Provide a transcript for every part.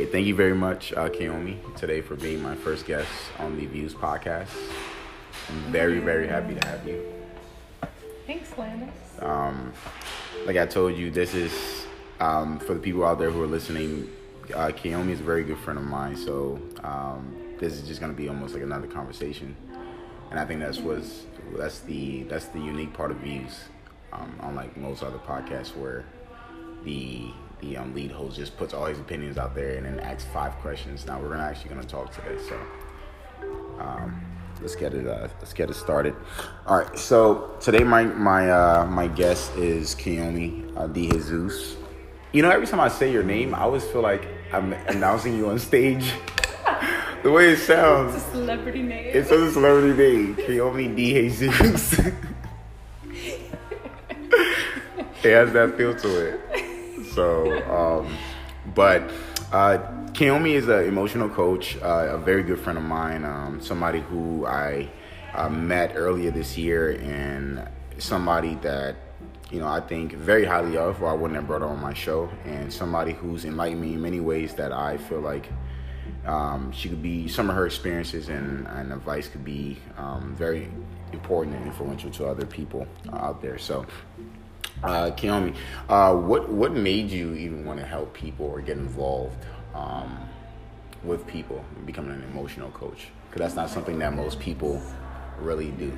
Okay, thank you very much, uh, Kiyomi, today for being my first guest on the Views podcast. I'm very, very happy to have you. Thanks, Landis. Um, like I told you, this is um, for the people out there who are listening. Uh, Kiyomi is a very good friend of mine, so um, this is just gonna be almost like another conversation, and I think that's what's that's the that's the unique part of Views, um, unlike most other podcasts where the the um, lead host just puts all his opinions out there and then asks five questions. Now we're gonna actually gonna talk today, so um, let's get it uh, let's get it started. All right, so today my my uh, my guest is Kiyomi uh, De Jesus. You know, every time I say your name, I always feel like I'm announcing you on stage. the way it sounds, It's a celebrity name. it's a celebrity name, Kiyomi De Jesus. it has that feel to it. So, um, but uh, Kiyomi is an emotional coach, uh, a very good friend of mine, um, somebody who I uh, met earlier this year, and somebody that you know I think very highly of, or I wouldn't have brought her on my show, and somebody who's enlightened me in many ways that I feel like um, she could be some of her experiences and, and advice could be um, very important and influential to other people out there. So, uh, Kiyomi, uh, what what made you even want to help people or get involved um, with people, becoming an emotional coach? Because that's not something that most people really do.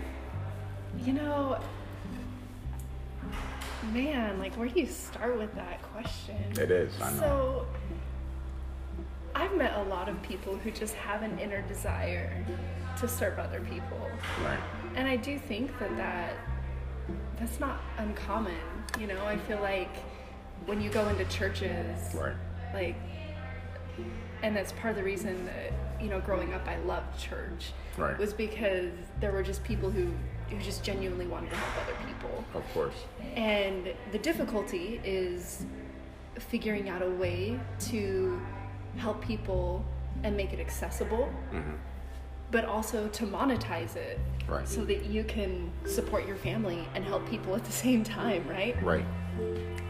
You know, man, like where do you start with that question? It is, I know. So, I've met a lot of people who just have an inner desire to serve other people, Right. and I do think that that that's not uncommon. You know, I feel like when you go into churches, Right. like and that's part of the reason that you know growing up i loved church Right. was because there were just people who who just genuinely wanted to help other people Of course. and the difficulty is figuring out a way to help people and make it accessible hmm but also to monetize it Right. so that you can support your family and help people at the same time right Right.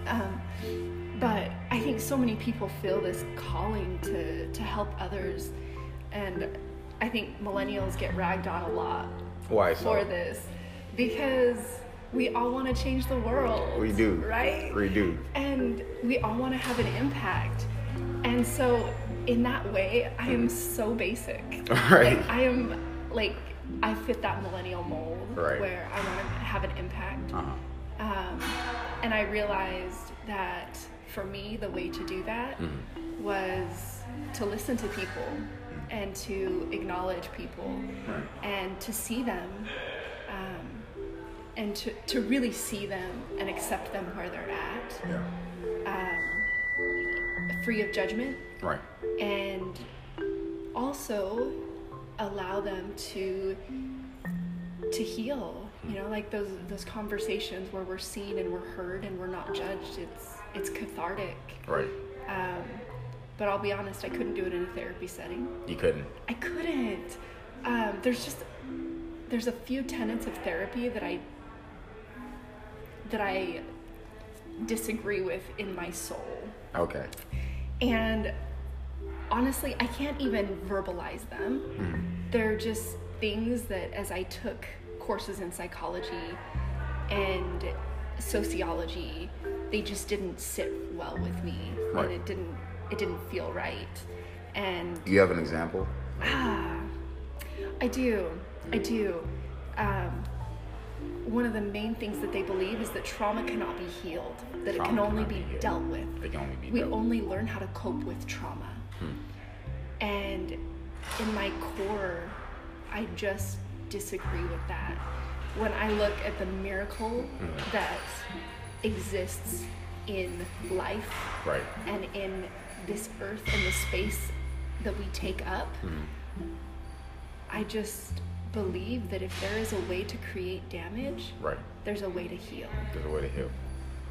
um, but I think so many people feel this calling to, to help others, and I think millennials get ragged on a lot Why so? for this because we all want to change the world. We do. right? We do. And we all want to have an impact, and so in that way, I am so basic. Right. Like, I am like I fit that millennial mold Right. where I want to have an impact. Uh-huh. Um, and I realized that for me, the way to do that Mm-hmm. was to listen to people and to acknowledge people Right. and to see them um, and to, to really see them and accept them where they're at, Yeah. um, free of judgment, Right. And also allow them to to heal you know like those those conversations where we're seen and we're heard and we're not judged it's it's cathartic Right. um, but i'll be honest i couldn't do it in a therapy setting You couldn't. i couldn't um, there's just there's a few tenets of therapy that i that i disagree with in my soul Okay. and honestly, I can't even verbalize them. They're just things that as I took courses in psychology and sociology, they just didn't sit well with me. Right. And it didn't it didn't feel right. And Do you have an example? Ah, I do. I do. Um, one of the main things that they believe is that trauma cannot be healed, that it can only be be dealt with. Only be we dealt with. only learn how to cope with trauma. And in my core, I just disagree with that. When I look at the miracle Mm-hmm. that exists in life Right. and in this earth and the space that we take up, I just believe that if there is a way to create damage, Right. there's a way to heal. There's a way to heal.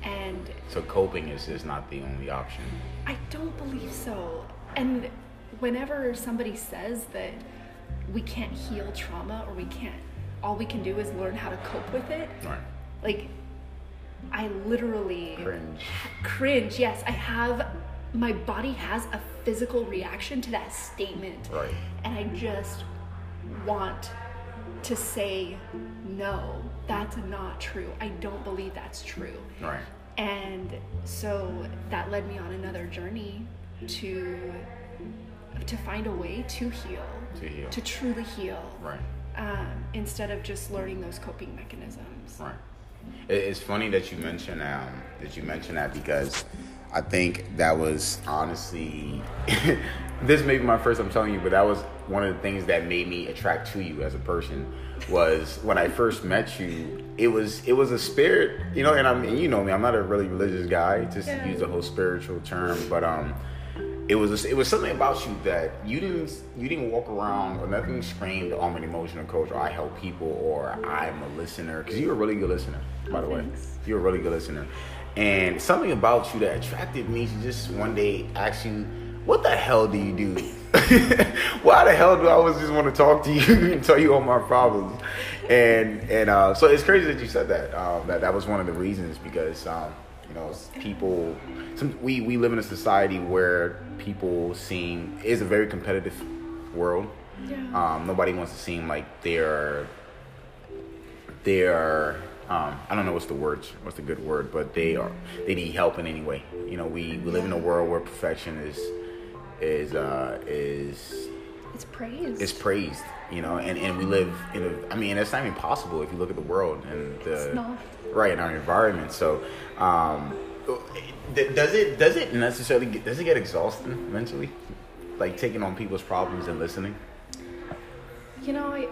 And So coping is is not the only option. I don't believe so. And whenever somebody says that we can't heal trauma or we can't, all we can do is learn how to cope with it, Right. like, I literally Cringe. cringe. Yes, I have my body has a physical reaction to that statement. Right. And I just want to say, no, that's not true. I don't believe that's true. Right. And so that led me on another journey to to find a way to heal, To heal. to truly heal, Right. um, instead of just learning those coping mechanisms. Right. It's funny that you mention um, that you mention that because I think that was honestly this may be my first I'm telling you, but that was one of the things that made me attract to you as a person was when I first met you. It was it was a spirit, you know, and I'm and you know me, I'm not a really religious guy, just to Yeah. use the whole spiritual term, but um it was it was something about you that you didn't you didn't walk around or nothing screamed I'm an emotional coach or I help people or I'm a listener because you're a really good listener by the way. Thanks. you're a really good listener. And something about you that attracted me to just one day ask you what the hell do you do? Why the hell do I always just want to talk to you and tell you all my problems? And and uh, so it's crazy that you said that um, that that was one of the reasons because um, you know people some, we we live in a society where people seem is a very competitive world. Yeah. um, nobody wants to seem like they're they're um, I don't know what's the word what's the good word but they are they need help in any way. You know we, we live in a world where perfection is is uh, is It's praise. is praised you know and, and we live in a I mean it's not even possible if you look at the world and the It's not. right in our environment so um, does it does it necessarily get, does it get exhausting mentally like taking on people's problems and listening You know, I,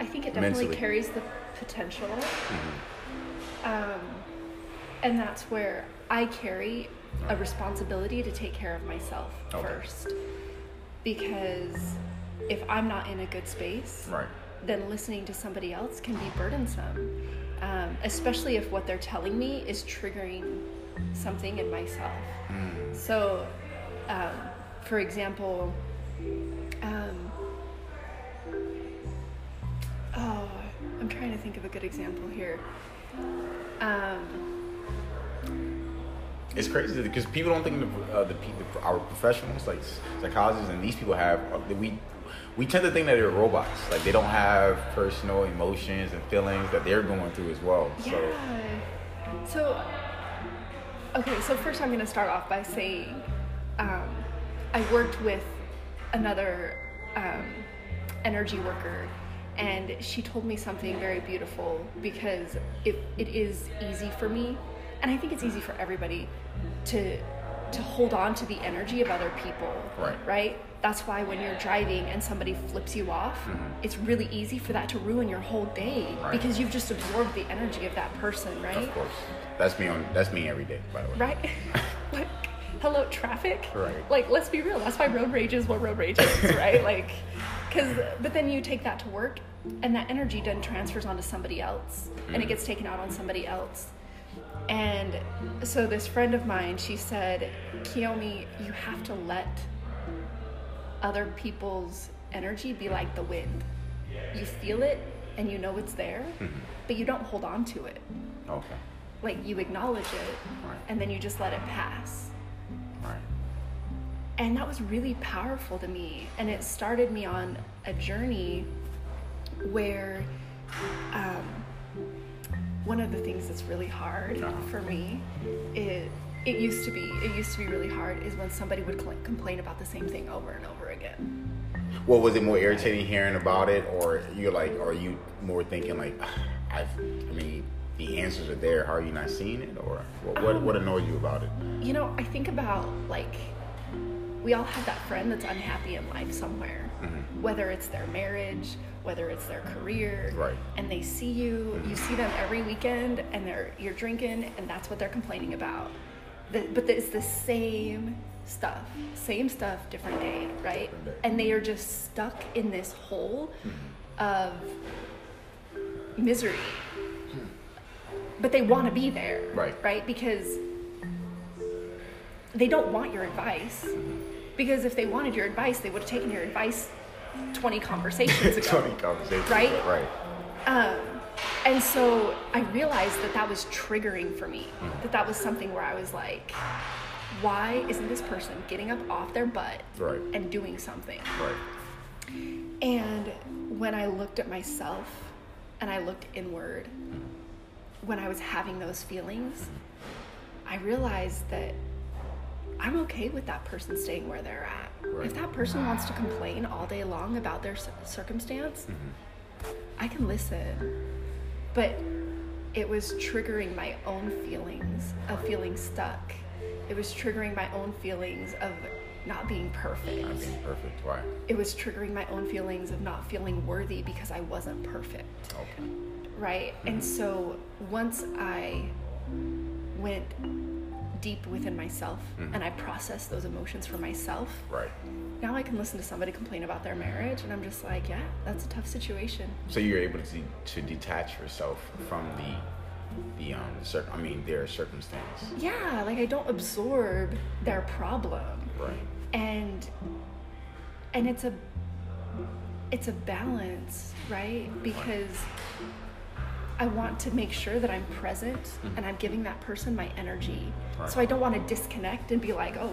I think it definitely Mentally. carries the potential. Um, and that's where I carry a responsibility to take care of myself Okay. first. Because if I'm not in a good space, right then listening to somebody else can be burdensome, um, especially if what they're telling me is triggering something in myself. So, um, for example, um, oh, I'm trying to think of a good example here. Um, It's crazy because people don't think the, uh, the, the our professionals like psychologists and these people have uh, we we tend to think that they're robots like they don't have personal emotions and feelings that they're going through as well. So Yeah. So, okay, so first I'm going to start off by saying um, I worked with another um, energy worker, and she told me something very beautiful because it, it is easy for me, and I think it's easy for everybody to to hold on to the energy of other people Right. right that's why when you're driving and somebody flips you off it's really easy for that to ruin your whole day Mm-hmm. Right. because you've just absorbed the energy of that person, right? of course that's me on that's me every day by the way. Right? like, hello, traffic? Right. Like, let's be real. That's why road rage is what road rage is, right? Like, because, but then you take that to work and that energy then transfers onto somebody else and it gets taken out on somebody else. And so this friend of mine, she said, Kiyomi, you have to let other people's energy be like the wind. You feel it and you know it's there, but you don't hold on to it. Okay. Like you acknowledge it Right. and then you just let it pass. Right. And that was really powerful to me. And it started me on a journey where um, one of the things that's really hard for me is it used to be it used to be really hard is when somebody would cl- complain about the same thing over and over again Well, was it more irritating hearing about it, or you're like, are you more thinking like, I've, I mean, the answers are there. How are you not seeing it, or what? What, what um, annoyed you about it? you know i think about like we all have that friend that's unhappy in life somewhere mm-hmm. whether it's their marriage whether it's their career Right. and they see you you see them every weekend and they're you're drinking and that's what they're complaining about. The, but it's the same stuff same stuff different day right? Different day. and they are just stuck in this hole mm-hmm. of misery. But they want to be there Right. right? Because they don't want your advice. Mm-hmm. Because if they wanted your advice they would have taken your advice 20 conversations ago Tony conversation. Right? Right. um, and so i realized that that was triggering for me hmm. that that was something where i was like why isn't this person getting up off their butt Right. and doing something? Right. And when I looked at myself and I looked inward, hmm. when I was having those feelings, hmm. I realized that I'm okay with that person staying where they're at. Right. If that person wants to complain all day long about their cir- circumstance, mm-hmm. I can listen. But it was triggering my own feelings of feeling stuck. It was triggering my own feelings of not being perfect. Not being perfect. Why? It was triggering my own feelings of not feeling worthy because I wasn't perfect Okay. right? And mm-hmm. so once I went deep within myself and I process those emotions for myself, Right. now I can listen to somebody complain about their marriage and I'm just like, yeah, that's a tough situation. So you're able to to detach yourself from the the um cir- I mean their circumstance. Yeah, like I don't absorb their problem. Right. And and it's a it's a balance, right? Because I want to make sure that I'm present and I'm giving that person my energy. Right. So I don't want to disconnect and be like, oh,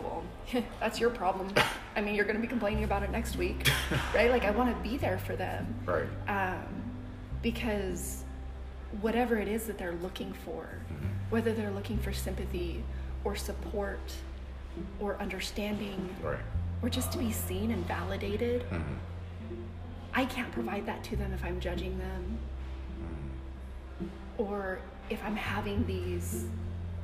well, that's your problem. I mean, you're going to be complaining about it next week, right? Like, I want to be there for them. Right. Um, because whatever it is that they're looking for, Mm-hmm. whether they're looking for sympathy or support or understanding Right. or just to be seen and validated, Mhm. I can't provide that to them if I'm judging them or if I'm having these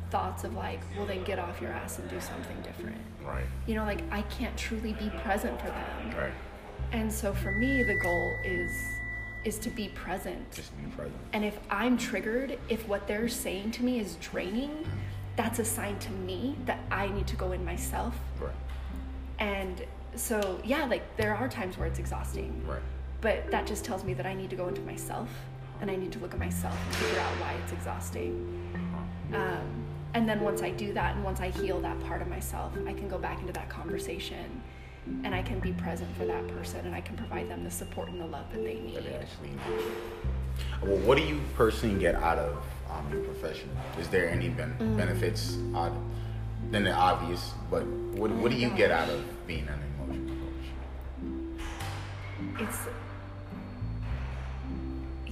thoughts of like, well, then get off your ass and do something different. Right. You know, like I can't truly be present for them. Right. And so for me, the goal is is to be present. Just be present. And if I'm triggered, if what they're saying to me is draining, that's a sign to me that I need to go in myself. Right. And so, yeah, like there are times where it's exhausting. Right. But that just tells me that I need to go into myself and I need to look at myself and figure out why it's exhausting. Um, and then once I do that and once I heal that part of myself, I can go back into that conversation and I can be present for that person and I can provide them the support and the love that they need. That they actually need. Well, what do you personally get out of um, your profession? Is there any ben- Mm. benefits out than the obvious? But what what do you my get out of being an emotional coach? It's,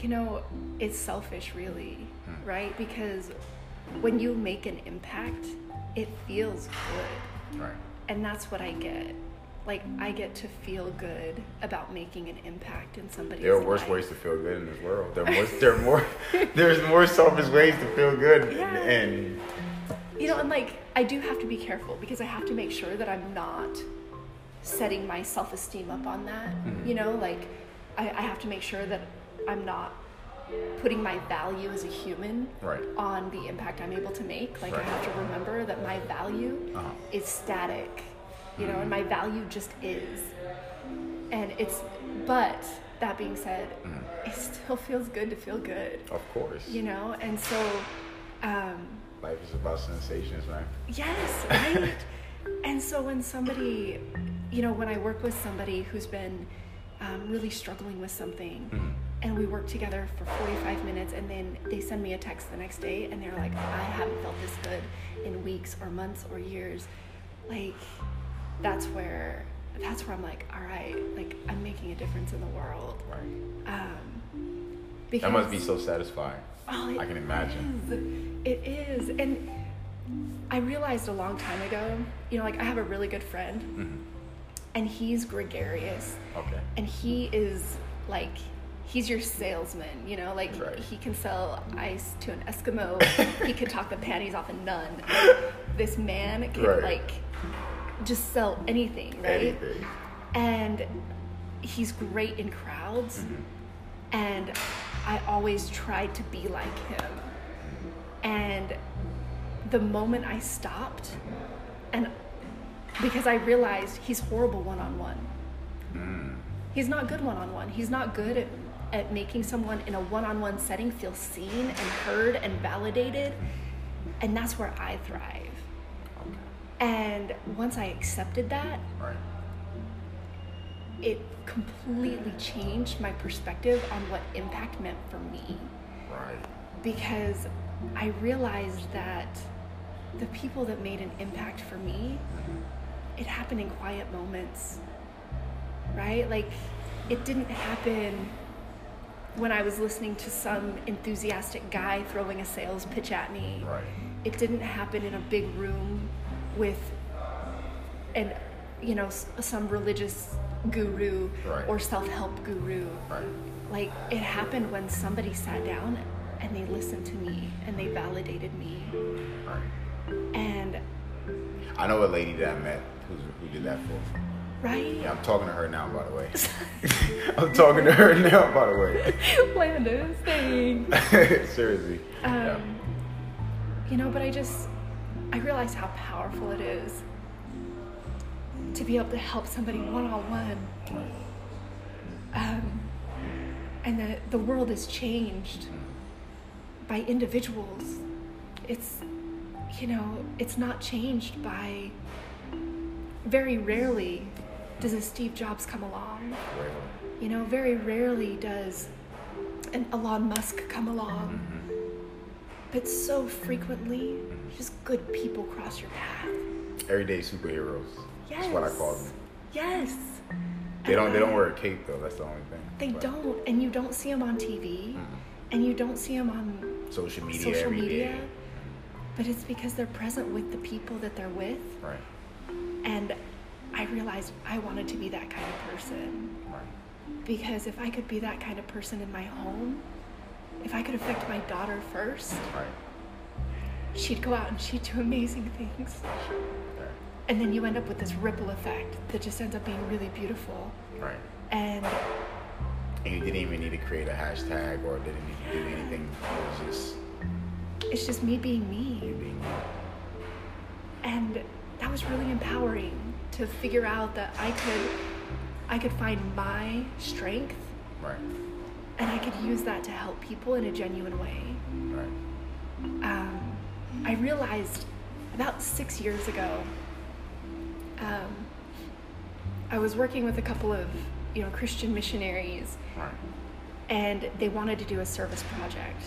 you know, it's selfish, really, hmm. right? Because when you make an impact, it feels good. Right. And that's what I get. Like, I get to feel good about making an impact in somebody's There are worse life. ways to feel good in this world. There are more. There are more. There's more selfish ways to feel good, Yeah. and You know, and like, I do have to be careful because I have to make sure that I'm not setting my self esteem up on that. Mm-hmm. You know, like, I, I have to make sure that I'm not putting my value as a human Right. on the impact I'm able to make. Like, Right. I have to remember that my value Uh-huh. is static, you know, and my value just is. And it's, but that being said, it still feels good to feel good, of course, you know, and so, um, life is about sensations, man. Yes, right. and so when somebody, you know, when I work with somebody who's been um, really struggling with something, Mhm. And we work together for 45 minutes, and then they send me a text the next day, and they're like, I haven't felt this good in weeks or months or years. Like, that's where. That's where I'm like, all right, like I'm making a difference in the world. Right. Um, That must be so satisfying. Oh, I can imagine. is. It is. And I realized a long time ago, you know, like I have a really good friend Mhm. and he's gregarious Okay. and he is like he's your salesman, you know, like Right. he can sell ice to an Eskimo, he could talk the panties off a nun. This man can Right. like just sell anything, right? Anything. and he's great in crowds Mhm. and i always tried to be like him and the moment i stopped and because i realized he's horrible one-on-one Mm. he's not good one-on-one he's not good at, at making someone in a one-on-one setting feel seen and heard and validated and that's where i thrive and once i accepted that it completely changed my perspective on what impact meant for me Right. because I realized that the people that made an impact for me, it happened in quiet moments, right? Like, it didn't happen when I was listening to some enthusiastic guy throwing a sales pitch at me. Right. It didn't happen in a big room with an, you know, some religious guru Right. or self-help guru. Right. Like it happened when somebody sat down and they listened to me and they validated me. Right. And I know a lady that I met who's, who did that for. Right? Yeah, I'm talking to her now, by the way. I'm talking to her now, by the way. Landis, thanks. Seriously. yeah. Um, you know, but I just, I realize how powerful it is to be able to help somebody one on one. Um, and that the world is changed by individuals. It's, you know, it's not changed by, very rarely does a Steve Jobs come along. Right. You know, very rarely does an Elon Musk come along. Mm-hmm. But so frequently, mm-hmm. just good people cross your path. Everyday superheroes. Yes. That's what I call them. Yes. They don't. They don't wear a cape though. That's the only thing. They But don't, and you don't see them on TV, and you don't see them on Social media. social media. day. But it's because they're present with the people that they're with, Right. and I realized I wanted to be that kind of person. Because if I could be that kind of person in my home, if I could affect my daughter first, Right. she'd go out and she'd do amazing things. Right. And then you end up with this ripple effect that just ends up being really beautiful. Right. And And you didn't even need to create a hashtag or didn't need to do anything. It was just it's just me being me. you me. being you. And that was really empowering to figure out that I could I could find my strength Right. and I could use that to help people in a genuine way. Right. um, I realized about six years ago, um, I was working with a couple of you know Christian missionaries, Right. and they wanted to do a service project,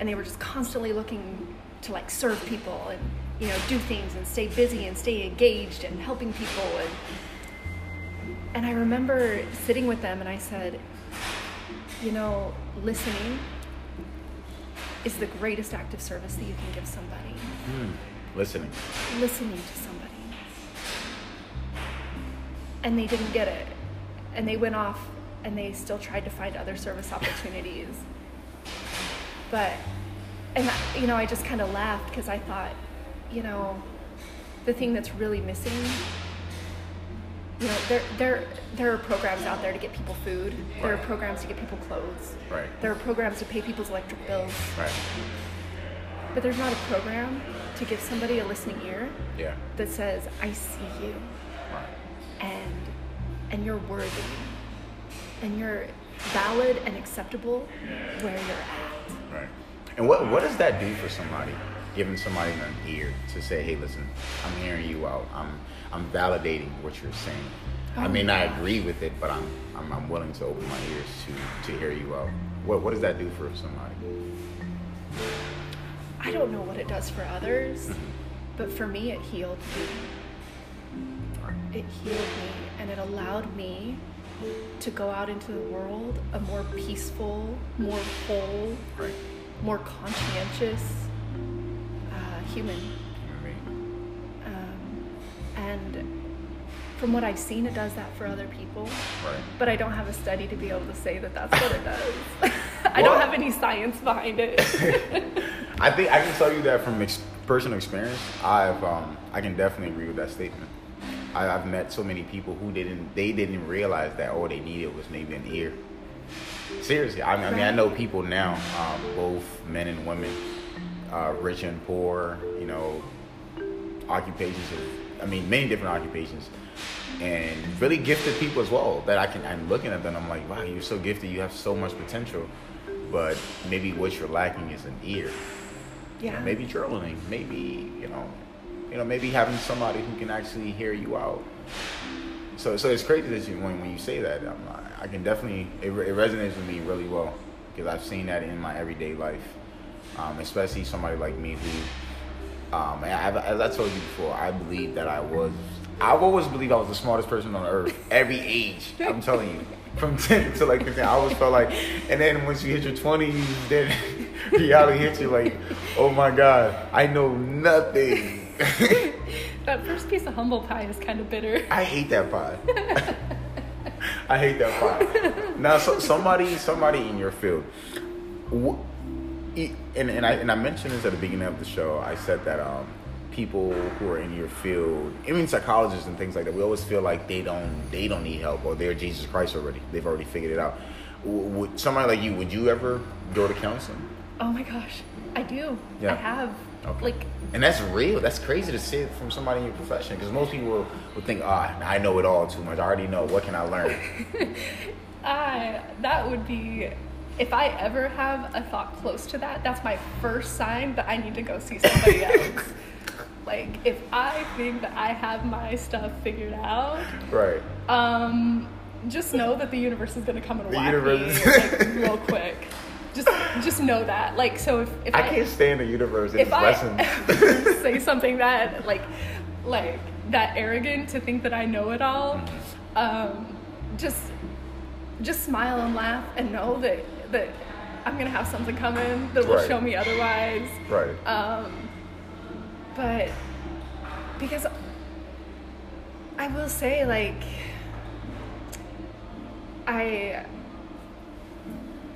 and they were just constantly looking to like serve people and you know do things and stay busy and stay engaged and helping people and and I remember sitting with them and I said, you know, listening is the greatest act of service that you can give somebody. Hmm. Listening. Listening to somebody. And they didn't get it. And they went off and they still tried to find other service opportunities. But, and I- you know, I just kind of laughed because I thought, you know, the thing that's really missing you know, there, there, there are programs out there to get people food. There are programs to get people clothes. Right. There are programs to pay people's electric bills. Right. But there's not a program to give somebody a listening ear Yeah. that says, I see you Right. and and you're worthy and you're valid and acceptable where you're at. Right. And what what does that do for somebody? Giving somebody an ear to say, "Hey, listen, I'm hearing you out. I'm I'm validating what you're saying. I Oh, may not yeah. agree with it, but I'm, I'm I'm willing to open my ears to to hear you out. What what does that do for somebody? I don't know what it does for others, mm-hmm. but for me it healed me. It healed me and it allowed me to go out into the world a more peaceful, more whole, Right. more conscientious human. Mean, Um, and from what I've seen, it does that for other people. right. But I don't have a study to be able to say that that's what it does. I Well- don't have any science behind it. I think I can tell you that from ex- personal experience. I've um, I can definitely agree with that statement. I, I've met so many people who didn't they didn't realize that all they needed was maybe an ear. Seriously, I mean, I, mean, I know people now, um, both men and women, uh, rich and poor, you know, occupations of, I mean, many different occupations, and really gifted people as well. That I can, I'm looking at them, I'm like, wow, you're so gifted, you have so much potential, but maybe what you're lacking is an ear. You know, yeah. maybe journaling, maybe you know, you know, maybe having somebody who can actually hear you out. So, so it's crazy that you when, when you say that, I'm, I can definitely it, it resonates with me really well because I've seen that in my everyday life, um, especially somebody like me who Um, and I, as I told you before, I believe that I was. I've always believed I was the smartest person on earth. Every age, I'm telling you, from 10 to like 15, I always felt like. And then once you hit your 20s, then reality hits you like, oh my god, I know nothing. that first piece of humble pie is kind of bitter. I hate that pie. I hate that pie. Now, so, somebody, somebody in your field, wh- and and I and I mentioned this at the beginning of the show. I said that um, people who are in your field, even psychologists and things like that, we always feel like they don't they don't need help or they're Jesus Christ already. They've already figured it out. Would somebody like you? Would you ever go to counseling? Oh my gosh, I do. Yeah. I have. Okay. Like, And that's real. That's crazy to say it from somebody in your profession because most people would think, ah, I know it all too much. I already know. What can I learn? I that would be if I ever have a thought close to that, that's my first sign that I need to go see somebody else. like if I think that I have my stuff figured out, right. um, just know that the universe is gonna come and The whack universe- me like, real quick. Just just know that. Like so if, if I can't stand the universe in if I say something that like like that arrogant to think that I know it all, um, just just smile and laugh and know that that I'm gonna have something coming that will Right. show me otherwise. right. Um, but because I will say like I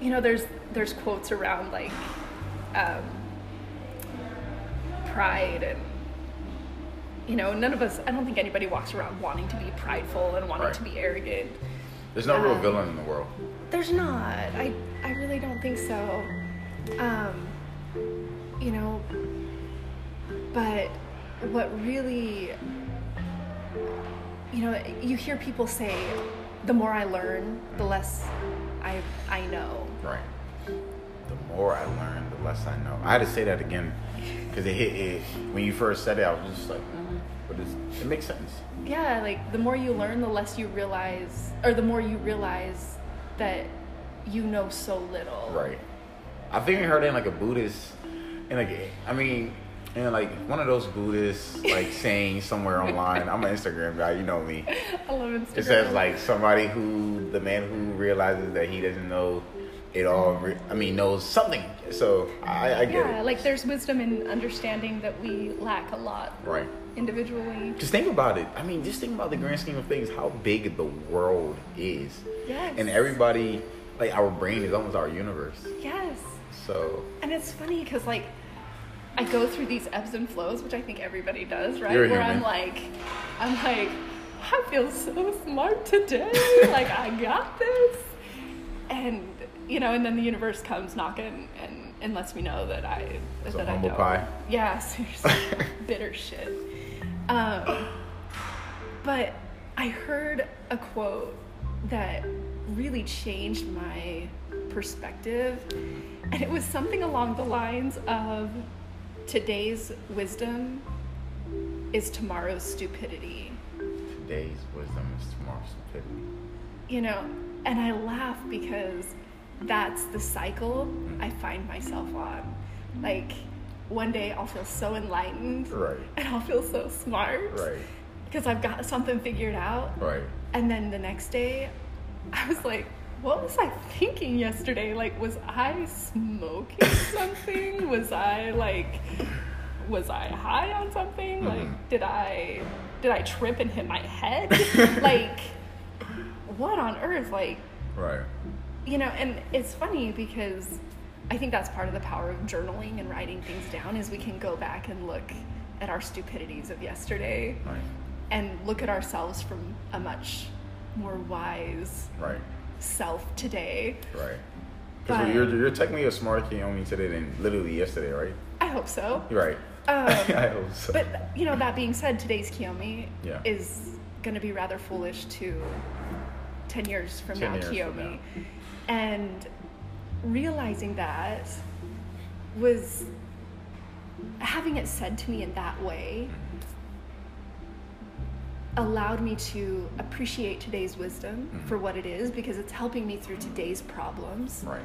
you know there's there's quotes around like um, pride and you know none of us I don't think anybody walks around wanting to be prideful and wanting Right. to be arrogant. There's no real um, villain in the world. There's not. I I really don't think so. Um, you know, but what really, you know, you hear people say, the more I learn, the less I I know. Right. The more I learn, the less I know. I had to say that again because it hit it when you first said it. I was just like, mm, but it makes sense. Yeah, like the more you learn, the less you realize, or the more you realize that you know so little. Right. I've even heard in like a Buddhist, and like I mean, and like one of those Buddhists like saying somewhere online. I'm an Instagram guy, you know me. I love Instagram. It says like somebody who the man who realizes that he doesn't know it all. Re- I mean, knows something. So I, I get yeah, it. like there's wisdom in understanding that we lack a lot Right. individually. Just think about it. I mean, just think about the grand scheme of things. How big the world is, Yes. and everybody, like our brain is almost our universe. Yes. So And it's funny because like I go through these ebbs and flows, which I think everybody does, right? Where human. I'm like, I'm like, I feel so smart today. like I got this, and you know, and then the universe comes knocking and and lets me know that I It's a that I humble don't. pie. Yeah, seriously, bitter shit. Um, but I heard a quote that really changed my perspective. And it was something along the lines of today's wisdom is tomorrow's stupidity. today's wisdom is tomorrow's stupidity. You know, and I laugh because that's the cycle I mm-hmm. find myself on. Like, one day I'll feel so enlightened Right. and I'll feel so smart Right. because I've got something figured out. Right. And then the next day, I was like, what was I thinking yesterday? Like, was I smoking something? was I like, was I high on something? Like, Mhm. did I, did I trip and hit my head? like, what on earth? Like, Right. you know, and it's funny because I think that's part of the power of journaling and writing things down is we can go back and look at our stupidities of yesterday Right. and look at ourselves from a much more wise Right. self today. Right. Because you're you're technically a smarter Kiyomi today than literally yesterday, right? I hope so. Right. Um, I hope so. But you know, that being said, today's Kiyomi Yeah. is going to be rather foolish to ten years from 10 now years from now. and realizing that was having it said to me in that way allowed me to appreciate today's wisdom Mhm. for what it is because it's helping me through today's problems right.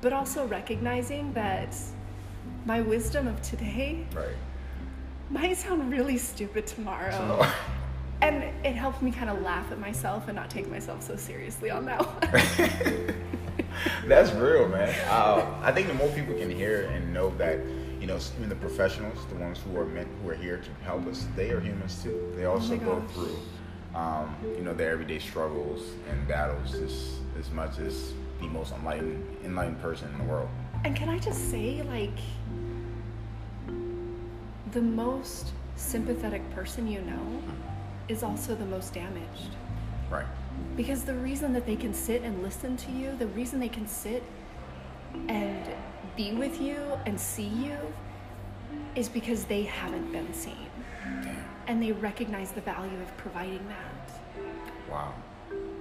but also recognizing that my wisdom of today Right. might sound really stupid tomorrow. So, And it helped me kind of laugh at myself and not take myself so seriously on that one. That's real, man. Uh, I think the more people can hear and know that, know, even the professionals, the ones who are meant, who are here to help us, they are humans too. They also Oh go through, um, you know, their everyday struggles and battles as as much as the most enlightened enlightened person in the world. And can I just say, like, the most sympathetic person you know is also the most damaged. Right. Because the reason that they can sit and listen to you, the reason they can sit and be with you and see you is because they haven't been seen. And they recognize the value of providing that. Wow.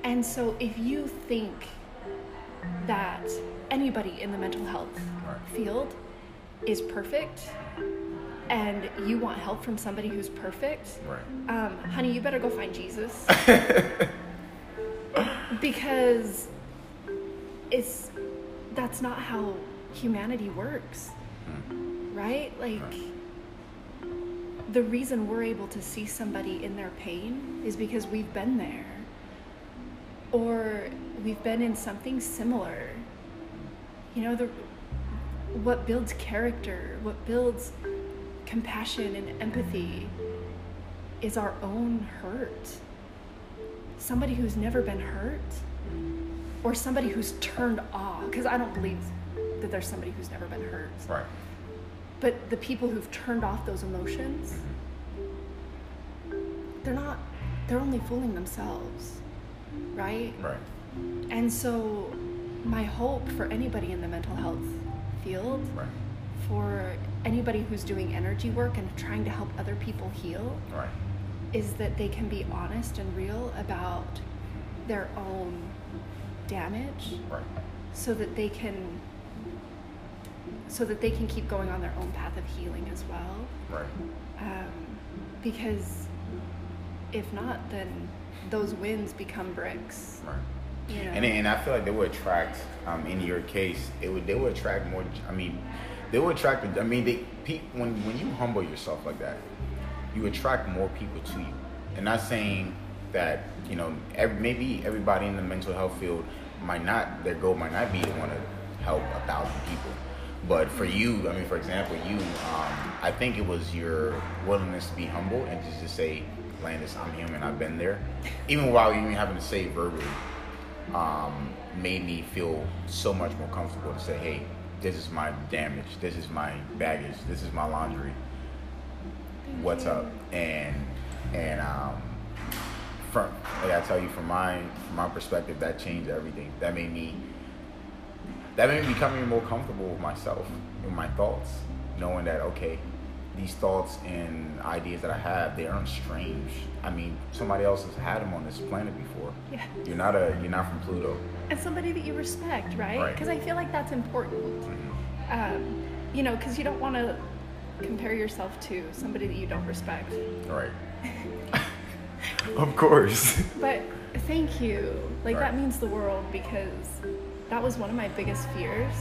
And so if you think that anybody in the mental health Right. field is perfect and you want help from somebody who's perfect, Right. um, honey, you better go find Jesus. because it's that's not how humanity works. Hmm. Right? Like the reason we're able to see somebody in their pain is because we've been there. Or we've been in something similar. You know, the what builds character, what builds compassion and empathy is our own hurt. Somebody who's never been hurt, or somebody who's turned off, because I don't believe that there's somebody who's never been hurt. Right. But the people who've turned off those emotions, mm-hmm. they're not, they're only fooling themselves, right? Right. And so, my hope for anybody in the mental health field, Right. for anybody who's doing energy work and trying to help other people heal, Right. is that they can be honest and real about their own damage Right. so that they can so that they can keep going on their own path of healing as well Right. um, because if not then those wins become bricks Right. you know And, and I feel like they would attract, um, in your case, it would they would attract more. I mean, they would attract. I mean, they when when you humble yourself like that, you attract more people to you. And not saying that you know ev- maybe everybody in the mental health field might not their goal might not be to want to help a thousand people. But for you, I mean, for example, you, um, I think it was your willingness to be humble and just to say, Landis, I'm human, I've been there. Even while you even having to say verbally, um, made me feel so much more comfortable to say, hey, this is my damage, this is my baggage, this is my laundry. What's up? And and um, from like I tell you, from my from my perspective, that changed everything. That made me that made me become even more comfortable with myself, with my thoughts, knowing that okay, these thoughts and ideas that I have, they aren't strange. I mean, somebody else has had them on this planet before. yeah You're not a you're not from Pluto. and somebody that you respect right Right. because i feel like that's important um, you know because you don't want to compare yourself to somebody that you don't respect Right. of course. But thank you. Like Right. that means the world because that was one of my biggest fears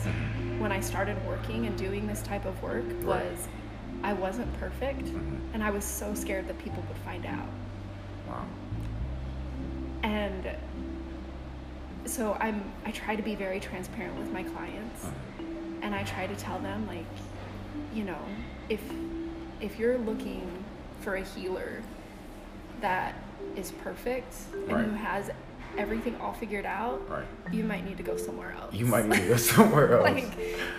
when I started working and doing this type of work Right. was I wasn't perfect Mhm. and I was so scared that people would find out. Wow. And so I'm I try to be very transparent with my clients and I try to tell them like you know, if if you're looking for a healer that is perfect and who has everything all figured out, Right. you might need to go somewhere else. You might need to go somewhere else. like,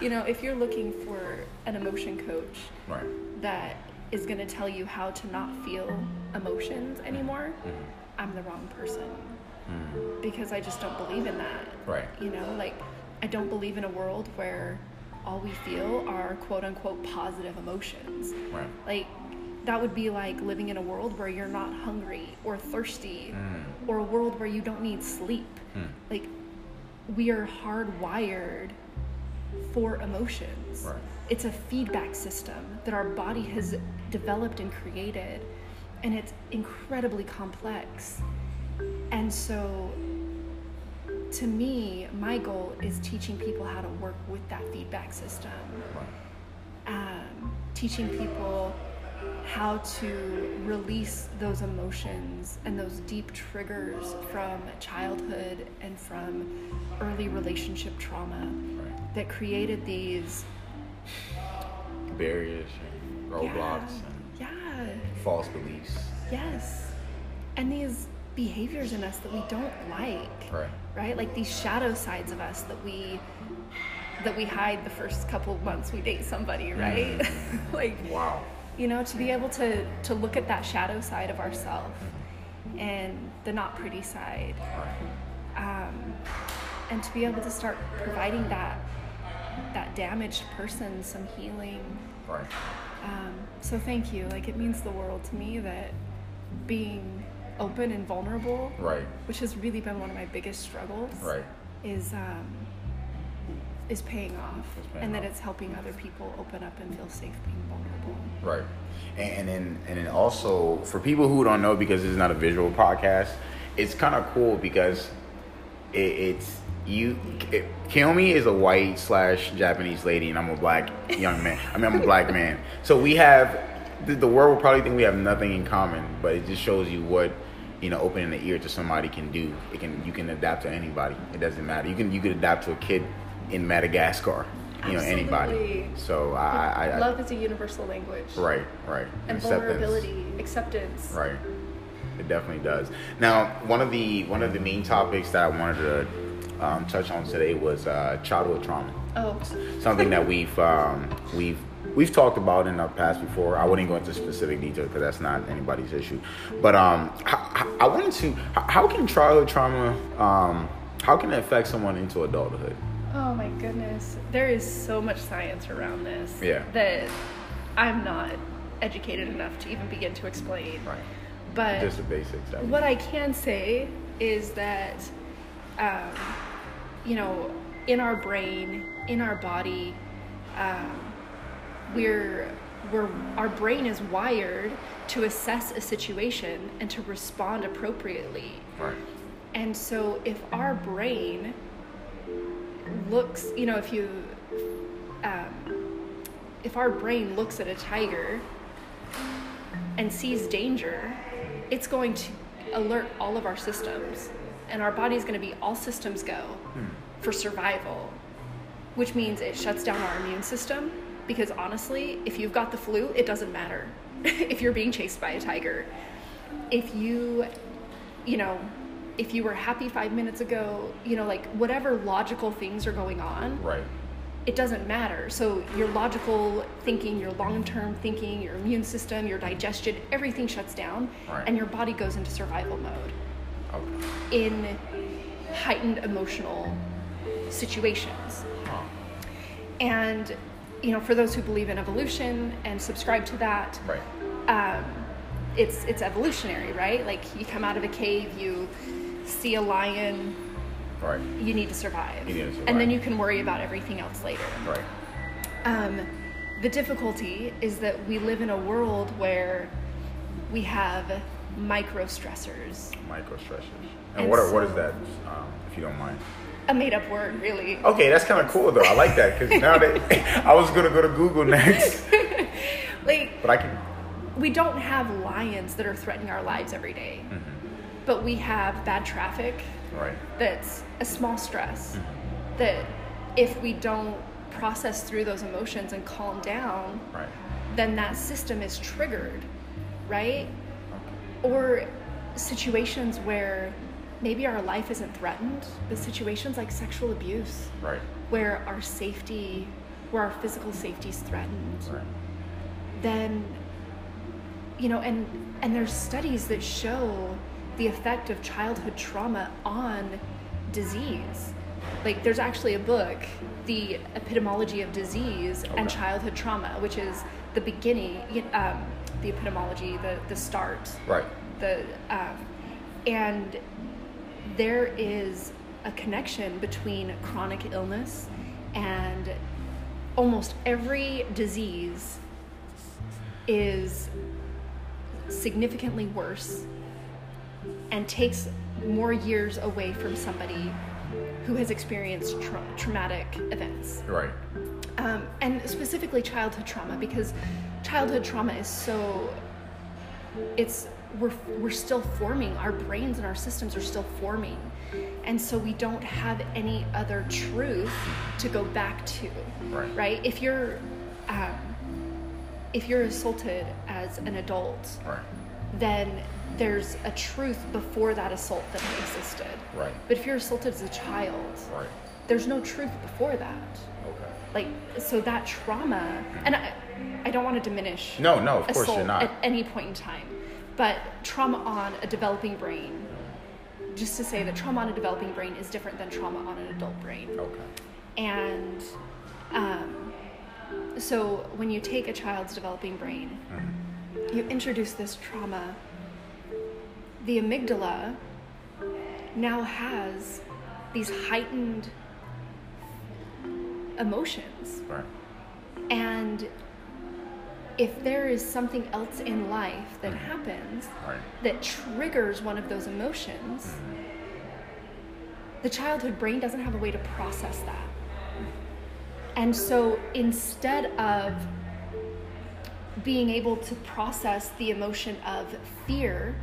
you know, if you're looking for an emotion coach right. that is going to tell you how to not feel emotions anymore, Mhm. I'm the wrong person Mhm. because I just don't believe in that. Right. You know, like I don't believe in a world where all we feel are quote unquote positive emotions. Right. Like that would be like living in a world where you're not hungry or thirsty Mm. or a world where you don't need sleep. Mm. Like we are hardwired for emotions. Right. It's a feedback system that our body has developed and created and it's incredibly complex. And so to me, my goal is teaching people how to work with that feedback system um, teaching people how to release those emotions and those deep triggers from childhood and from early relationship trauma Right. that created these Barriers and roadblocks yeah, yeah and false beliefs. yes and these behaviors in us that we don't like Right. right like these shadow sides of us that we that we hide the first couple of months we date somebody right mm-hmm. like Wow. You know to be able to to look at that shadow side of ourself and the not pretty side um, and to be able to start providing that that damaged person some healing Right. um, so thank you like it means the world to me that being open and vulnerable Right. which has really been one of my biggest struggles Right. is um, is paying off Is paying and that off. it's helping other people open up and feel safe being vulnerable Right. And, and then and then also for people who don't know because this is not a visual podcast, it's kind of cool because it, it's you. It, Kiyomi is a white slash Japanese lady, and I'm a black young man. I mean, I'm a black man. So we have the, the world will probably think we have nothing in common, but it just shows you what you know opening the ear to somebody can do. It can you can adapt to anybody. It doesn't matter. You can you can adapt to a kid in Madagascar. You know anybody. So I, I, I love is a universal language Right, right. and Acceptance. vulnerability acceptance Right. It definitely does. Now, one of the one of the main topics that I wanted to um, touch on today was uh, childhood trauma. oh Something that we've um, we've we've talked about in the past before. I wouldn't go into specific detail because that's not anybody's issue. But um, I, I wanted to. How how can childhood trauma? Um, how can it affect someone into adulthood? Oh my goodness there is so much science around this Yeah. that i'm not educated enough to even begin to explain Right. but Just the basics. I mean. what I can say is that, um, you know, in our brain, in our body, um, we're we're our brain is wired to assess a situation and to respond appropriately. Right. And so, if our brain looks, you know, if you, um, if our brain looks at a tiger and sees danger, it's going to alert all of our systems. And our body's going to be all systems go for survival, which means it shuts down our immune system. Because honestly, if you've got the flu, it doesn't matter if you're being chased by a tiger. If you, you know, if you were happy five minutes ago, you know, like whatever logical things are going on, Right. it doesn't matter. So your logical thinking, your long-term thinking, your immune system, your digestion, everything shuts down Right. and your body goes into survival mode Okay. in heightened emotional situations. Huh. And you know, for those who believe in evolution and subscribe to that, Right. um, it's it's evolutionary, right? Like you come out of a cave, you see a lion, Right. you need to survive, You need to and then you can worry about everything else later. Right. Um, the difficulty is that we live in a world where we have micro stressors. Micro stressors. And, And what are, what is that, um, if you don't mind? A made up word, really. Okay, that's kind of cool though. I like that because now that I was gonna go to Google next, Like, but I can. we don't have lions that are threatening our lives every day, but we have bad traffic Right. that's a small stress mm-hmm. that if we don't process through those emotions and calm down, Right. then that system is triggered, right? Or situations where maybe our life isn't threatened, but situations like sexual abuse, Right. where our safety, where our physical safety is threatened, Right. then you know and and there's studies that show the effect of childhood trauma on disease. Like there's actually a book the epidemiology of disease and childhood trauma which is the beginning um, the epidemiology the the start. Right. the um, and there is a connection between chronic illness and almost every disease is significantly worse and takes more years away from somebody who has experienced tra- traumatic events Right. um, and specifically childhood trauma because childhood trauma is so it's we're we're still forming our brains and our systems are still forming and so we don't have any other truth to go back to Right. right if you're um, if you're assaulted as an adult Right. then there's a truth before that assault that existed Right. but if you're assaulted as a child Right. there's no truth before that Okay. like so that trauma and i, I don't want to diminish No, no, of course you're not. at any point in time but trauma on a developing brain just to say that trauma on a developing brain is different than trauma on an adult brain Okay. and um, so when you take a child's developing brain Mm-hmm. you introduce this trauma the amygdala now has these heightened emotions Right. and if there is something else in life that mm-hmm. happens Right. that triggers one of those emotions, mm-hmm. the childhood brain doesn't have a way to process that. And so instead of being able to process the emotion of fear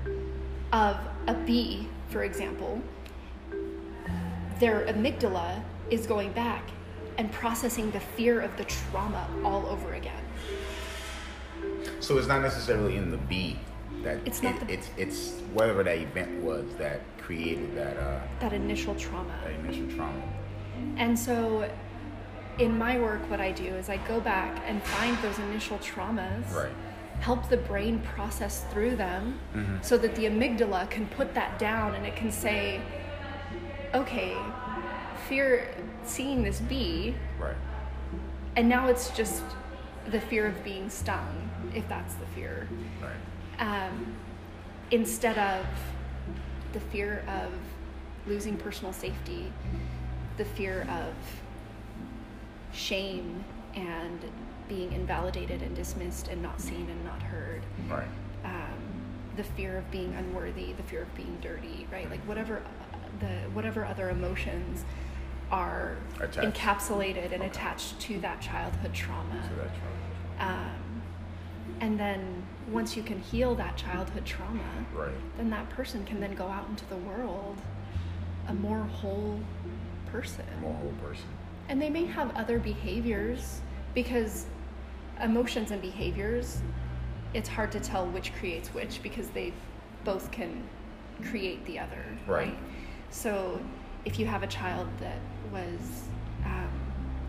of a bee, for example, their amygdala is going back and processing the fear of the trauma all over again. So it's not necessarily in the bee that It's not it, the- it's it's whatever that event was that created that uh That initial trauma. that initial trauma. And so, in my work, what I do is I go back and find those initial traumas, Right. Help the brain process through them so that the amygdala can put that down and it can say, okay, fear seeing this bee, Right. and now it's just the fear of being stung, if that's the fear, Right. um, instead of the fear of losing personal safety, the fear of shame and being invalidated and dismissed and not seen and not heard, Right. um, the fear of being unworthy, the fear of being dirty, right? Like whatever uh, the whatever other emotions are Attached. encapsulated and attached to that childhood trauma. So that trauma. Um, and then once you can heal that childhood trauma, Right. then that person can then go out into the world a more whole person. More whole person. And they may have other behaviors because emotions and behaviors, it's hard to tell which creates which because they both can create the other. Right. So if you have a child that was um,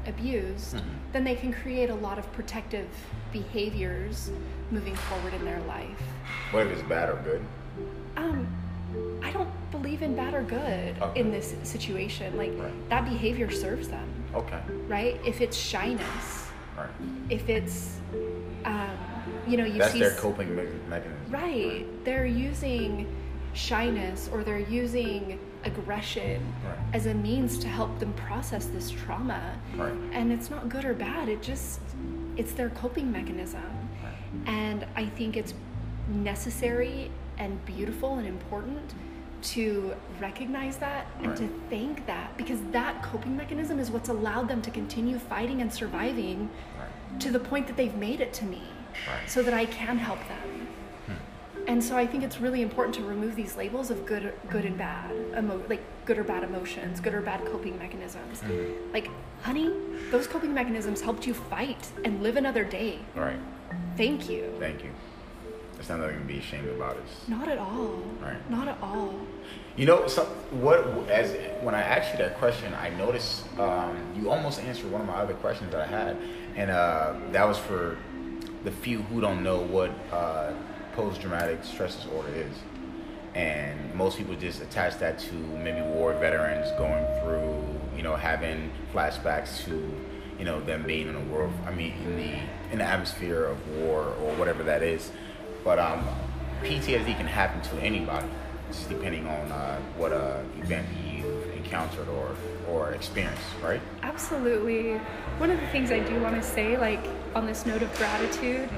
abused, Mhm. then they can create a lot of protective behaviors moving forward in their life. What if it's bad or good? Um, I don't believe in bad or good Okay. in this situation. Like Right. that behavior serves them, Okay. right? If it's shyness, Right. if it's, um, you know, you That's see their coping me- mechanism. right. They're using shyness or they're using aggression Right. as a means to help them process this trauma. Right. And it's not good or bad. It just it's their coping mechanism. Right. And I think it's necessary and beautiful and important to recognize that and Right. to thank that because that coping mechanism is what's allowed them to continue fighting and surviving Right. to the point that they've made it to me Right. so that I can help them. And so I think it's really important to remove these labels of good, good and bad, emo- like good or bad emotions, good or bad coping mechanisms. Mhm. Like, honey, those coping mechanisms helped you fight and live another day. Right. Thank you. Thank you. It's not nothing to be ashamed about. It's Not at all. Right. Not at all. You know, some what as when I asked you that question, I noticed um, you almost answered one of my other questions that I had, and uh, that was for the few who don't know what uh, post-traumatic stress disorder is, and most people just attach that to maybe war veterans going through, you know, having flashbacks to, you know, them being in a world. I mean, in the in the atmosphere of war or whatever that is, but um, PTSD can happen to anybody, just depending on uh, what uh, event you've encountered or or experienced, right? Absolutely. One of the things I do want to say, like on this note of gratitude,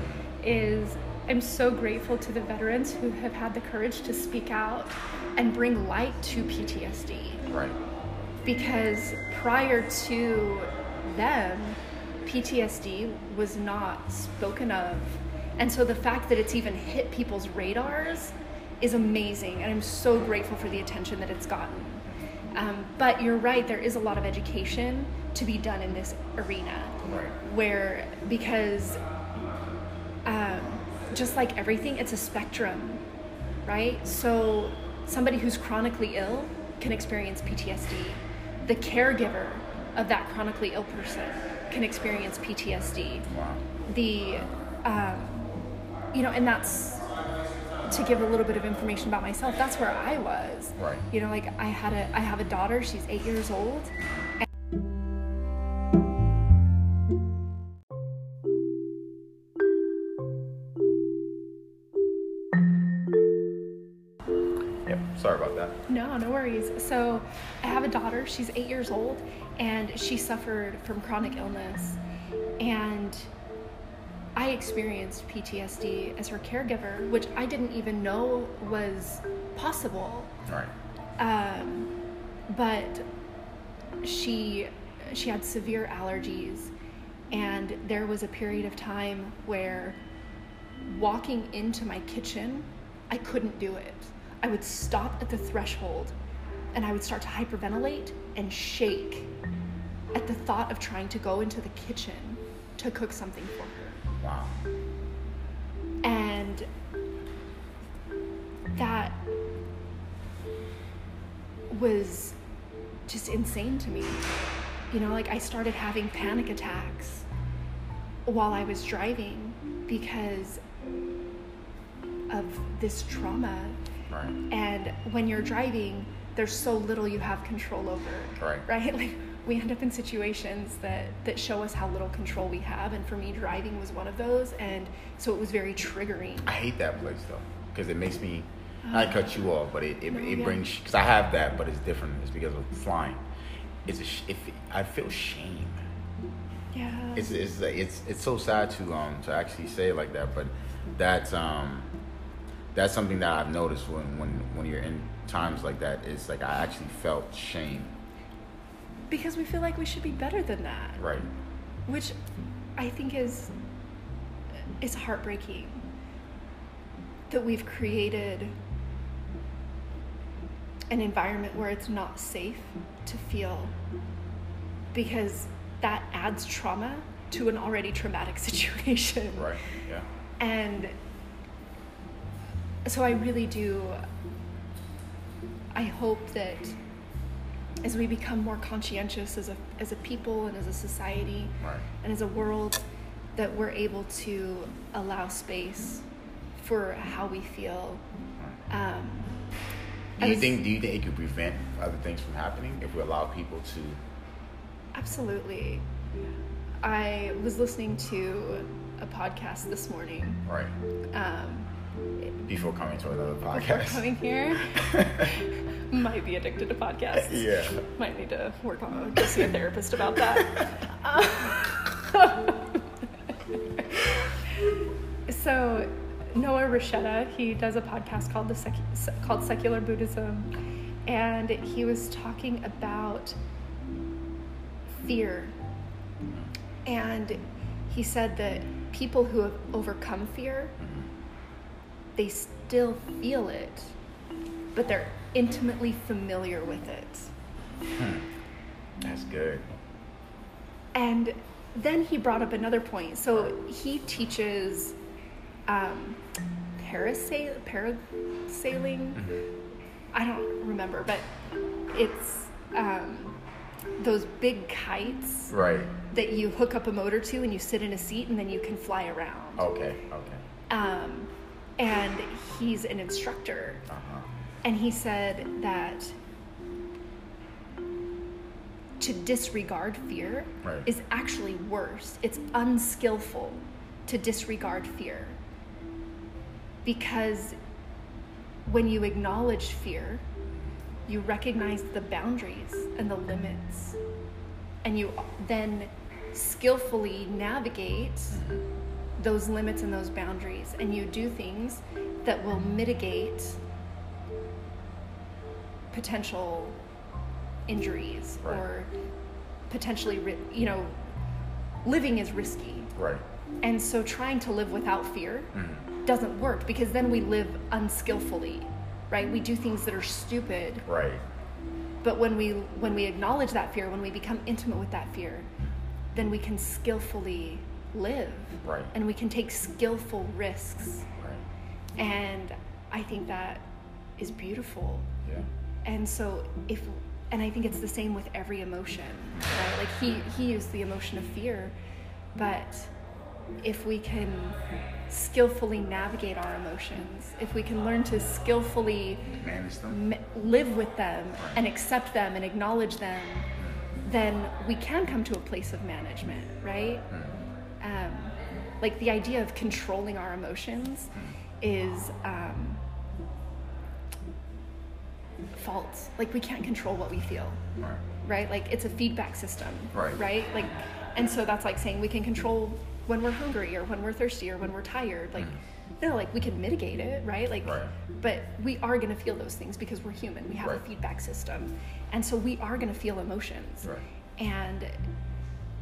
is I'm so grateful to the veterans who have had the courage to speak out and bring light to PTSD. Right. Because prior to them, PTSD was not spoken of. And so the fact that it's even hit people's radars is amazing. And I'm so grateful for the attention that it's gotten. Um, but you're right, there is a lot of education to be done in this arena. Right. Where, because um, just like everything, it's a spectrum, right? So somebody who's chronically ill can experience PTSD. The caregiver of that chronically ill person can experience PTSD. Wow. The, um, you know, and that's to give a little bit of information about myself. That's where I was. Right. You know, like I had a, I have a daughter. She's eight years old. Yep. Sorry about that. No, no worries. So, I have a daughter. She's eight years old, and she suffered from chronic illness. And I experienced PTSD as her caregiver, which I didn't even know was possible. Right. Um, but she she had severe allergies, and there was a period of time where walking into my kitchen, I couldn't do it. I would stop at the threshold, and I would start to hyperventilate and shake at the thought of trying to go into the kitchen to cook something for her Wow. and that was just insane to me. You know, like I started having panic attacks while I was driving because of this trauma. Right. And when you're driving, there's so little you have control over. Right. Right? Like we end up in situations that that show us how little control we have and for me driving was one of those and so it was very triggering. I hate that place though, because it makes me. I cut you off, but it it, No, it yeah. brings because I have that, but it's different. It's because of flying. It's a if I feel shame. Yeah. It's it's it's it's so sad to um to actually say it like that, but that's um that's something that I've noticed when when when you're in times like that. It's like I actually felt shame. Because we feel like we should be better than that. Right. which I think is is heartbreaking that we've created an environment where it's not safe to feel because that adds trauma to an already traumatic situation. Right. Yeah. And so I really do I hope that as we become more conscientious as a as a people and as a society Right. and as a world that we're able to allow space for how we feel. Um, Do you was- think do you think it could prevent other things from happening if we allow people to? Absolutely. I was listening to a podcast this morning. Right. Um, Before coming to another before podcast. coming here, might be addicted to podcasts. yeah. Might need to work on go see a therapist about that. so Noah Rasheta, he does a podcast called the Sec- called Secular Buddhism, and he was talking about fear, mm-hmm. and he said that people who have overcome fear, mm-hmm. They still feel it, but they're intimately familiar with it. That's good. And then he brought up another point. So he teaches um, parasail, parasailing. I don't remember, but it's um, those big kites Right. that you hook up a motor to and you sit in a seat and then you can fly around. Okay. Okay. Um, and he's an instructor. Uh huh. And he said that to disregard fear Right. is actually worse. It's unskillful to disregard fear. Because when you acknowledge fear, you recognize the boundaries and the limits. And you then skillfully navigate those limits and those boundaries. And you do things that will mitigate potential injuries Right. or potentially ri- you know living is risky. Right. And so trying to live without fear Mhm. doesn't work because then we live unskillfully, right? We do things that are stupid. Right. But when we when we acknowledge that fear, when we become intimate with that fear, then we can skillfully live. Right. And we can take skillful risks. Right. And I think that is beautiful. Yeah. And so if and I think it's the same with every emotion, right? Like he he used the emotion of fear, but if we can skillfully navigate our emotions, if we can learn to skillfully Manage them. m- live with them and accept them and acknowledge them, then we can come to a place of management, right? Um, like the idea of controlling our emotions is um, false. Like we can't control what we feel, Right. right? Like it's a feedback system, Right. Right? Like, and so that's like saying we can control when we're hungry or when we're thirsty or when we're tired. Like, no, like we can mitigate it, right? Like, Mm. Right. but we are going to feel those things because we're human. We have Right. a feedback system, and so we are going to feel emotions, Right. and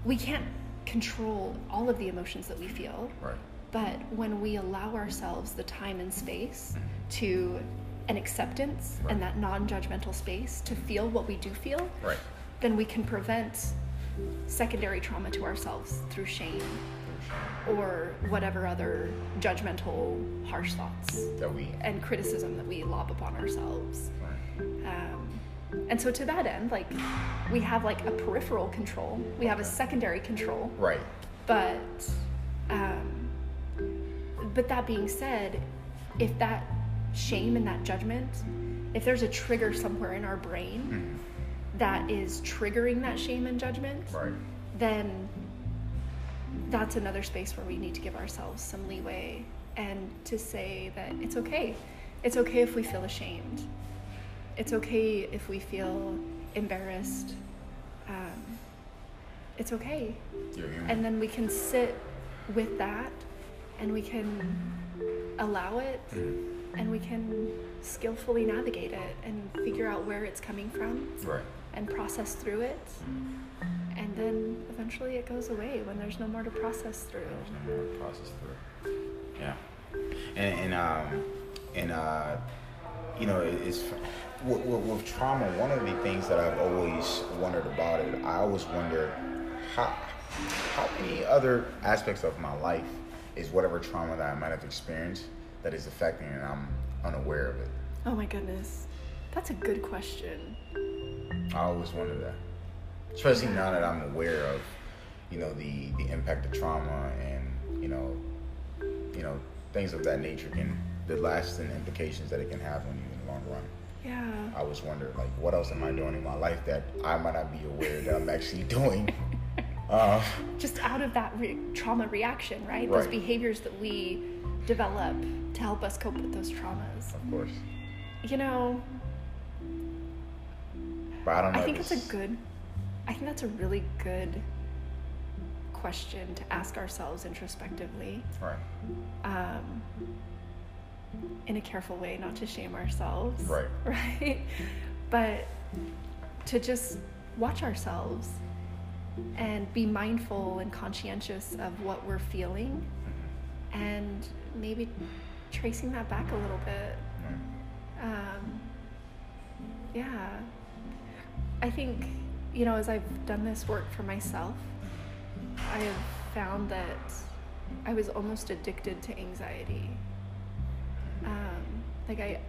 we can't control all of the emotions that we feel. Right. But when we allow ourselves the time and space to an acceptance and that non-judgmental space to feel what we do feel, Right. then we can prevent secondary trauma to ourselves through shame or whatever other judgmental harsh thoughts That we. and criticism that we lob upon ourselves. Right. Um, and so to that end, like we have like a peripheral control, we have a secondary control, Right. but um, but that being said, if that shame and that judgment, if there's a trigger somewhere in our brain that is triggering that shame and judgment, Right. then that's another space where we need to give ourselves some leeway and to say that it's okay. It's okay if we feel ashamed. It's okay if we feel embarrassed. Um, it's okay. And then we can sit with that and we can allow it and we can skillfully navigate it and figure out where it's coming from right. and process through it. And then eventually it goes away when there's no more to process through. There's no more to process through. Yeah. And and um and uh you know it's with, with, with trauma. One of the things that I've always wondered about it, I always wonder how how many other aspects of my life is whatever trauma that I might have experienced that is affecting and I'm unaware of it. Oh my goodness. That's a good question. I always wonder that, especially now that I'm aware of, you know, the the impact of trauma and you know, you know, things of that nature can the lasting implications that it can have on you in the long run. Yeah. I was wondering, like, what else am I doing in my life that I might not be aware that I'm actually doing? Uh, Just out of that re- trauma reaction, right? Those behaviors that we develop to help us cope with those traumas. of course, You know, but I don't know. I think it's a good, I think that's a really good question to ask ourselves introspectively. right, um, in a careful way, not to shame ourselves. Right. Right. But to just watch ourselves and be mindful and conscientious of what we're feeling and maybe tracing that back a little bit. Um, yeah. I think, you know, as I've done this work for myself, I have found that I was almost addicted to anxiety. Um, like I,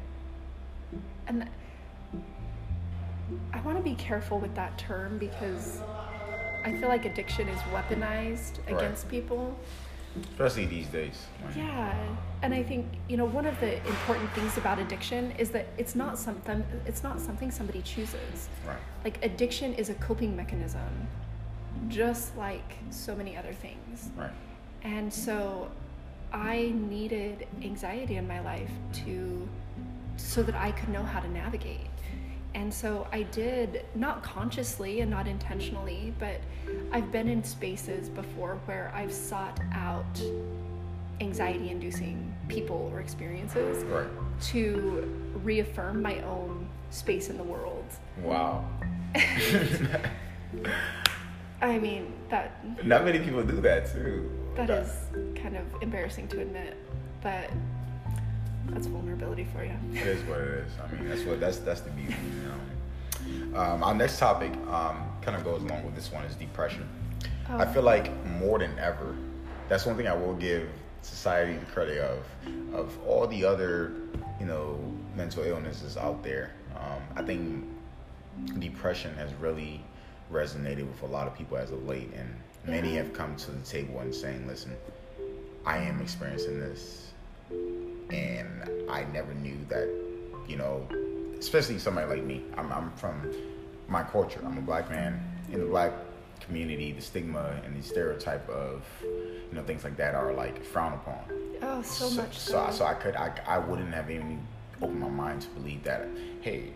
and I want to be careful with that term because I feel like addiction is weaponized Right. against people. especially these days. Yeah, and I think you know one of the important things about addiction is that it's not something it's not something somebody chooses. Right, Like addiction is a coping mechanism, just like so many other things. right, And so I needed anxiety in my life to so that I could know how to navigate. And so I did not consciously and not intentionally, but I've been in spaces before where I've sought out anxiety inducing people or experiences right. to reaffirm my own space in the world. Wow. I mean that Not many people do that too. That is kind of embarrassing to admit, but that's vulnerability for you. It is what it is. I mean, that's what that's that's the beauty. You know. Um, our next topic um, kind of goes along with this one is depression. I Oh. feel like more than ever, that's one thing I will give society the credit of. Of all the other, you know, mental illnesses out there, um, I think depression has really resonated with a lot of people as of late, and many have come to the table and saying, "Listen, I am experiencing this, and I never knew that, you know, especially somebody like me. I'm, I'm from my culture. I'm a black man in the black community. The stigma and the stereotype of, you know, things like that are like frowned upon. Oh, so, much So, so. so I could, I, I wouldn't have even opened my mind to believe that. Hey,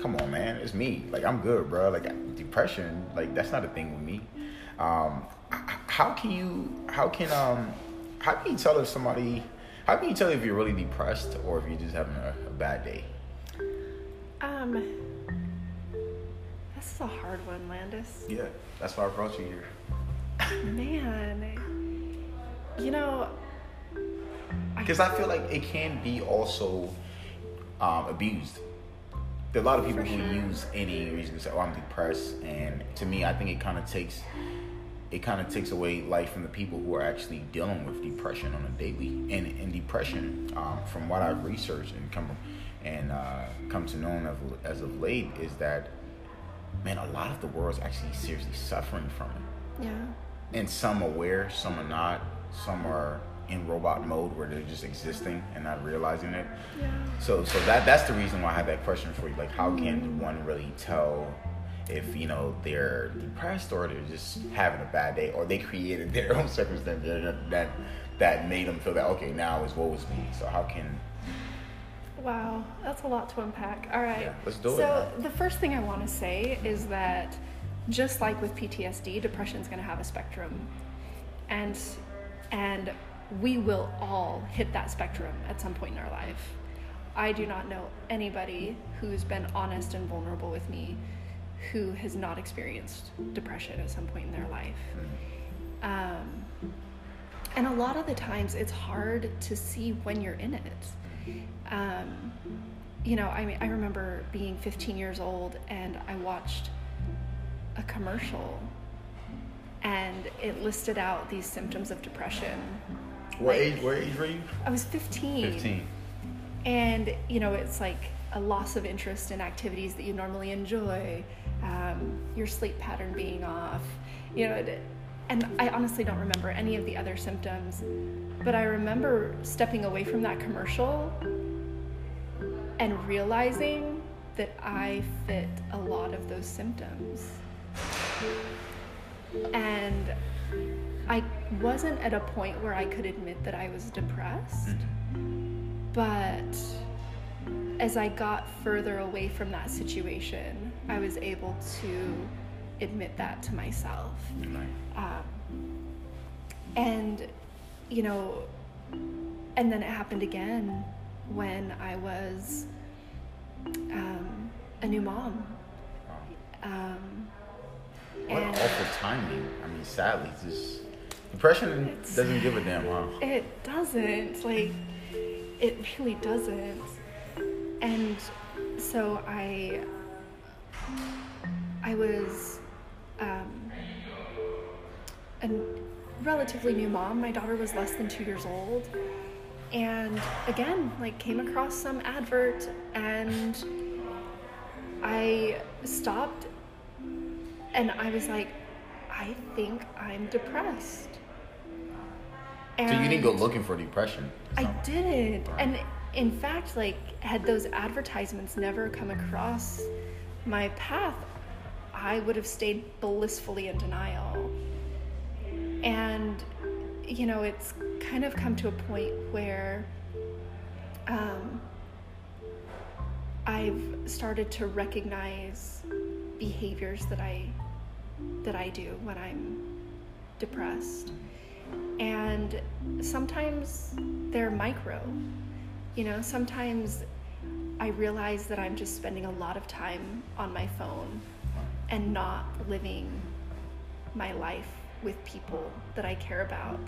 come on, man, it's me. Like I'm good, bro. Like depression, like that's not a thing with me. Um, how can you? How can um? How can you tell if somebody? How can you tell if you're really depressed or if you're just having a, a bad day? Um, this is a hard one, Landis. Yeah, that's why I brought you here. Man, you know, I, Because I feel like it can be also um, abused. There are a lot of people For who sure. use any reason to say, "Oh, I'm depressed," and to me, I think it kind of takes it kind of takes away life from the people who are actually dealing with depression on a daily. And, and depression, um, from what I've researched and come and uh, come to know of, as of late, is that man, a lot of the world's actually seriously suffering from it yeah, and some are aware, some are not. Some are in robot mode where they're just existing and not realizing it. yeah. So, so that that's the reason why I had that question for you. Like, how can one really tell if you know they're depressed or they're just having a bad day, or they created their own circumstance that that, made them feel that okay, now is what was me. So how can Wow, that's a lot to unpack. All right. Yeah, let's do it, So, the first thing I want to say is that just like with PTSD, depression is going to have a spectrum. And and we will all hit that spectrum at some point in our life. I do not know anybody who's been honest and vulnerable with me who has not experienced depression at some point in their life. Um, and a lot of the times it's hard to see when you're in it. Um, you know, I mean, I remember being 15 years old and I watched a commercial and it listed out these symptoms of depression. what Like- age? What age were you? I was 15. Fifteen. And, you know, it's like a loss of interest in activities that you normally enjoy, um, your sleep pattern being off, you know, and I honestly don't remember any of the other symptoms, but I remember stepping away from that commercial and realizing that I fit a lot of those symptoms. And I wasn't at a point where I could admit that I was depressed. But as I got further away from that situation, I was able to admit that to myself. Um, and, you know, and then it happened again when I was um, a new mom. Um, What awful timing. I mean, sadly, just depression doesn't give a damn, huh? It doesn't. Like, it really doesn't. And so I, I was um, a relatively new mom. My daughter was less than two years old. And again, like, came across some advert and I stopped and I was like, I think I'm depressed. So you didn't go looking for depression. I didn't. Right. And in fact, like, had those advertisements never come across my path, I would have stayed blissfully in denial. And, you know, it's kind of come to a point where um, I've started to recognize behaviors that I that I do when I'm depressed. And sometimes they're micro. You know, sometimes I realize that I'm just spending a lot of time on my phone and not living my life with people that I care about.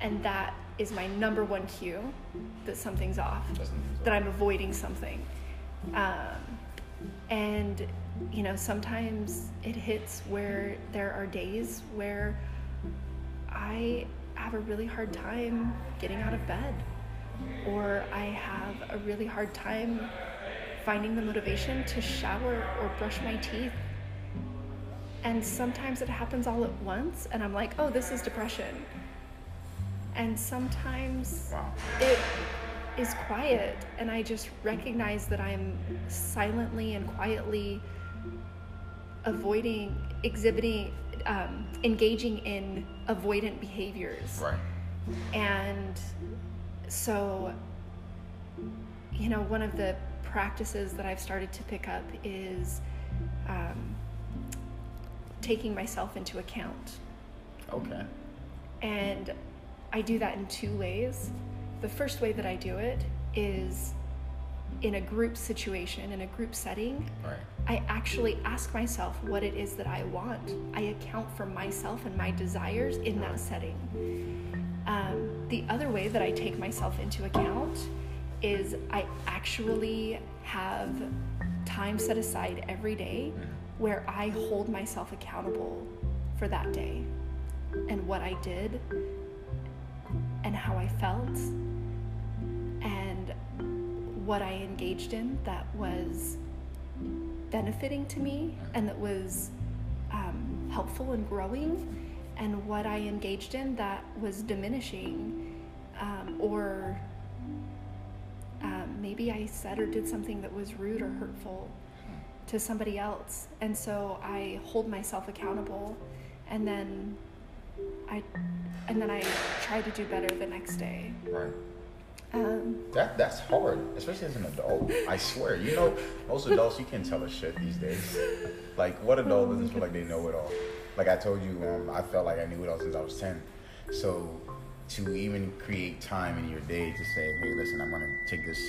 And that is my number one cue that something's off, that I'm avoiding something. Um, and, you know, sometimes it hits where there are days where I have a really hard time getting out of bed, or I have a really hard time finding the motivation to shower or brush my teeth. And sometimes it happens all at once, and I'm like, oh, this is depression. And sometimes Wow. it is quiet, and I just recognize that I'm silently and quietly avoiding, exhibiting, um, engaging in avoidant behaviors. Right. And so, you know, one of the practices that I've started to pick up is um, taking myself into account. Okay. And I do that in two ways. The first way that I do it is in a group situation, in a group setting. Right. I actually ask myself what it is that I want. I account for myself and my desires in that setting. Um, the other way that I take myself into account is I actually have time set aside every day where I hold myself accountable for that day and what I did and how I felt and what I engaged in that was benefiting to me and that was um, helpful and growing, and what I engaged in that was diminishing, um, or um, maybe I said or did something that was rude or hurtful to somebody else, and so I hold myself accountable, and then I and then I try to do better the next day. Right. Um, That that's hard, especially as an adult. I swear, you know, most adults you can't tell a shit these days. Like, what adult doesn't feel like they know it all? Like I told you, um, I felt like I knew it all since I was ten. So to even create time in your day to say, hey, listen, I'm gonna take this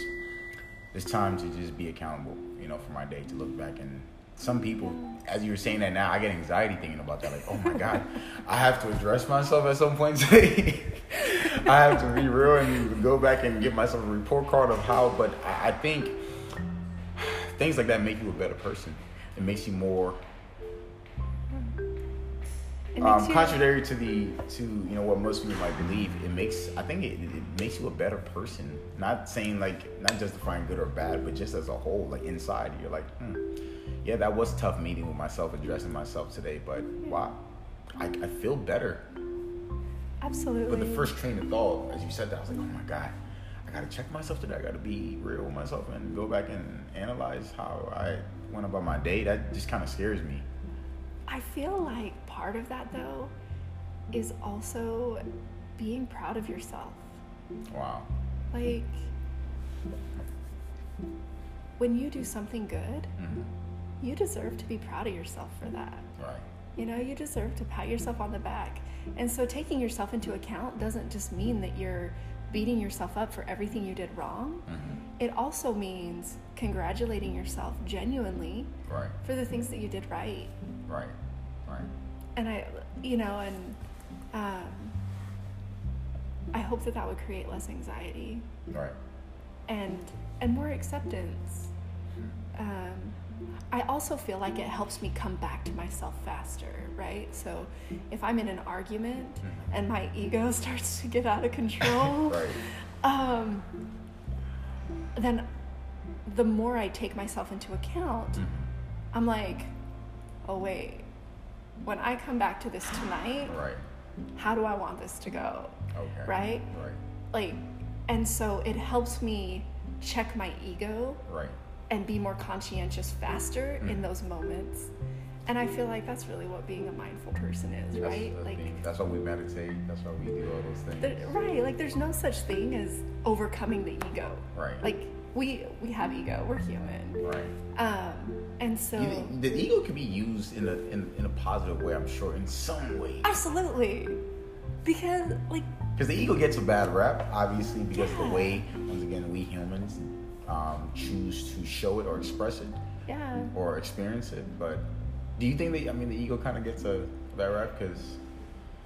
this time to just be accountable, you know, for my day to look back and. Some people, as you were saying that now, I get anxiety thinking about that. Like, oh my god, I have to address myself at some point today. I have to be real and go back and give myself a report card of how. But I, think things like that make you a better person. It makes you more um, contrary to the to you know what most people might believe. It makes I think it, it makes you a better person. Not saying like not justifying good or bad, but just as a whole, like inside, you're like, hmm, yeah, that was tough meeting with myself, addressing myself today. But wow, I, I feel better. Absolutely. But the first train of thought, as you said that, I was like, oh my God, I gotta check myself today. I gotta be real with myself and go back and analyze how I went about my day. That just kind of scares me. I feel like part of that though is also being proud of yourself. Wow. Like when you do something good, Mhm. you deserve to be proud of yourself for that. Right. You know, you deserve to pat yourself on the back. And so taking yourself into account doesn't just mean that you're beating yourself up for everything you did wrong. hmm It also means congratulating yourself genuinely Right. for the things that you did right. Right. Right. And I, you know, and um, I hope that that would create less anxiety Right. and and more acceptance. Um, I also feel like it helps me come back to myself faster, right? So if I'm in an argument Mhm. and my ego starts to get out of control, Right. um, then the more I take myself into account, Mhm. I'm like, oh wait, when I come back to this tonight, Right. how do I want this to go? Okay. Right? Right. Like, and so it helps me check my ego Right. and be more conscientious faster in Mm. those moments. And I feel like that's really what being a mindful person is, That's, right? that's, like, being- that's why we meditate. That's why we do all those things. right? Like, there's no such thing as overcoming the ego. Right. Like, we we have ego. We're human. right. Um, and so You- the ego can be used in a in, in a positive way, I'm sure, in some way. absolutely, because like Because the ego gets a bad rap, obviously, because of Yeah. the way, once again, we humans um, choose to show it or express it yeah. or experience it. But do you think that, I mean, the ego kind of gets a bad rap? Because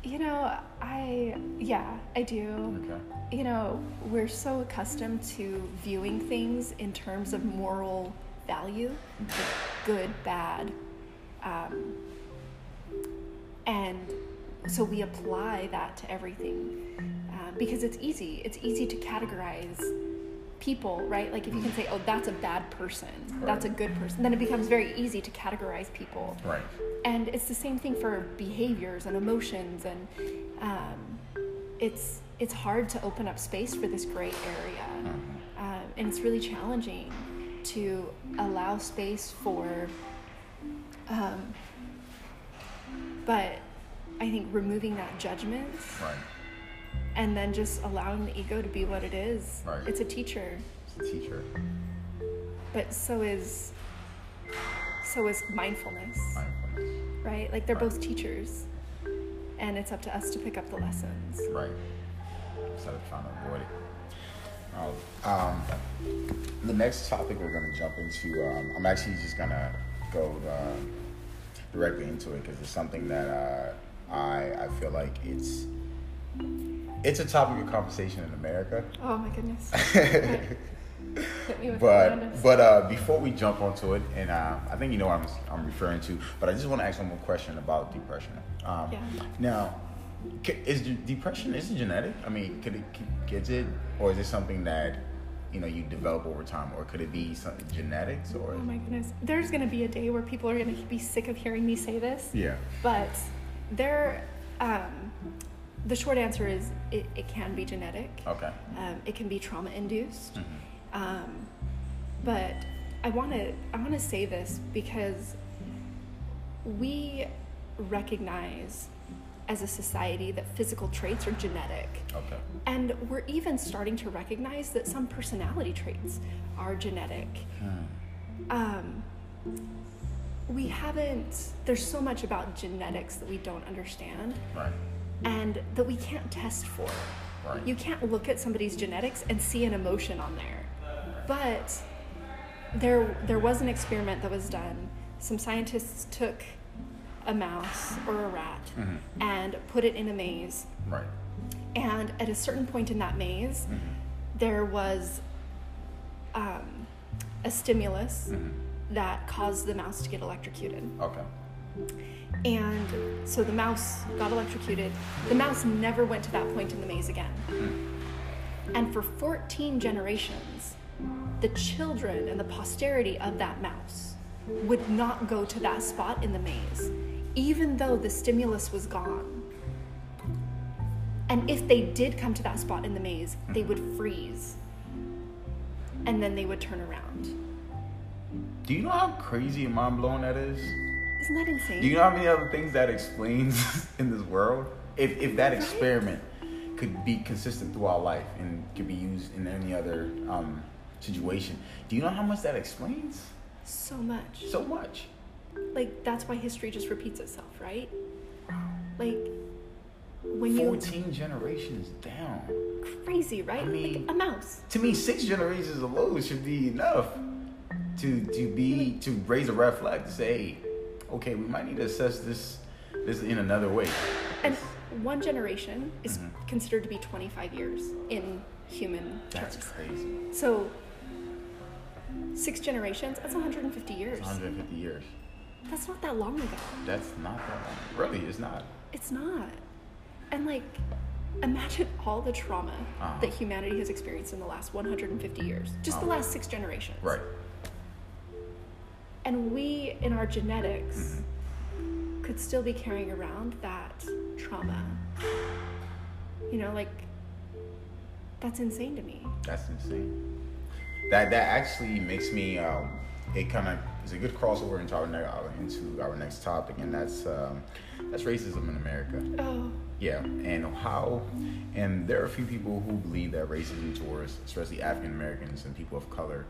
You know, I, yeah, I do. okay, You know, we're so accustomed to viewing things in terms of moral value, like good, bad. Um, and so we apply that to everything uh, because it's easy. It's easy to categorize people, right? Like if you can say, oh, that's a bad person, that's a good person, then it becomes very easy to categorize people. Right, and it's the same thing for behaviors and emotions and um, it's it's hard to open up space for this gray area. Um, and it's really challenging to allow space for um, but i think removing that judgment right. And then just allowing the ego to be what it is Right. it's a teacher It's a teacher, but so is so is mindfulness mindfulness, right? Like they're Right. both teachers, and it's up to us to pick up the lessons. right. Instead of trying to avoid it. Oh, um, the next topic we're going to jump into, um, I'm actually just going to go uh, directly into it because it's something that uh, I I feel like it's it's a topic of conversation in America. Oh my goodness! Hit me with the but but uh, before we jump onto it, and uh, I think you know what I'm I'm referring to, but I just want to ask one more question about depression. Um, Yeah. Now, is depression is it genetic? I mean, could it c- it or is it something that you know you develop over time, or could it be something genetics or? oh my goodness, there's gonna be a day where people are gonna be sick of hearing me say this. Yeah. But there, um, the short answer is it, it can be genetic. Okay. Um, it can be trauma induced. Mm-hmm. Um, but I want to I want to say this because we recognize as a society that physical traits are genetic. Okay. And we're even starting to recognize that some personality traits are genetic. Hmm. Um, we haven't, there's so much about genetics that we don't understand Right. And that we can't test for. Right. You can't look at somebody's genetics and see an emotion on there. But there, there was an experiment that was done. Some scientists took a mouse or a rat Mhm. and put it in a maze. Right. And at a certain point in that maze, Mhm. there was um, a stimulus Mhm. that caused the mouse to get electrocuted. Okay. And so the mouse got electrocuted. The mouse never went to that point in the maze again. Hmm. And for 14 generations, the children and the posterity of that mouse would not go to that spot in the maze, even though the stimulus was gone. And if they did come to that spot in the maze, they would freeze. And then they would turn around. Do you know how crazy and mind blowing that is? Isn't that insane? Do you know how many other things that explains in this world? If if that experiment could be consistent throughout life and could be used in any other um, situation, do you know how much that explains? so much. So much. like that's why history just repeats itself, right? Like when you Fourteen generations down. crazy, right? I mean- like a mouse. To me, six generations alone should be enough to to be to raise a red flag to say, hey, okay, we might need to assess this this in another way. And one generation is Mhm. considered to be 25 years in human That's terms. crazy. So six generations, that's 150 years. 150 years. That's not that long ago. That's not that long. Really, it's not. It's not. And like imagine all the trauma Uh-huh. that humanity has experienced in the last 150 years. Just the Uh-huh. last 6 generations. Right. And we in our genetics Mm-hmm. could still be carrying around that trauma. You know, like that's insane to me. That's insane. That that actually makes me. Um, it kind of is a good crossover into our, ne- our into our next topic, and that's um, that's racism in America. Oh, Yeah, and how, and there are a few people who believe that racism towards, especially African Americans and people of color,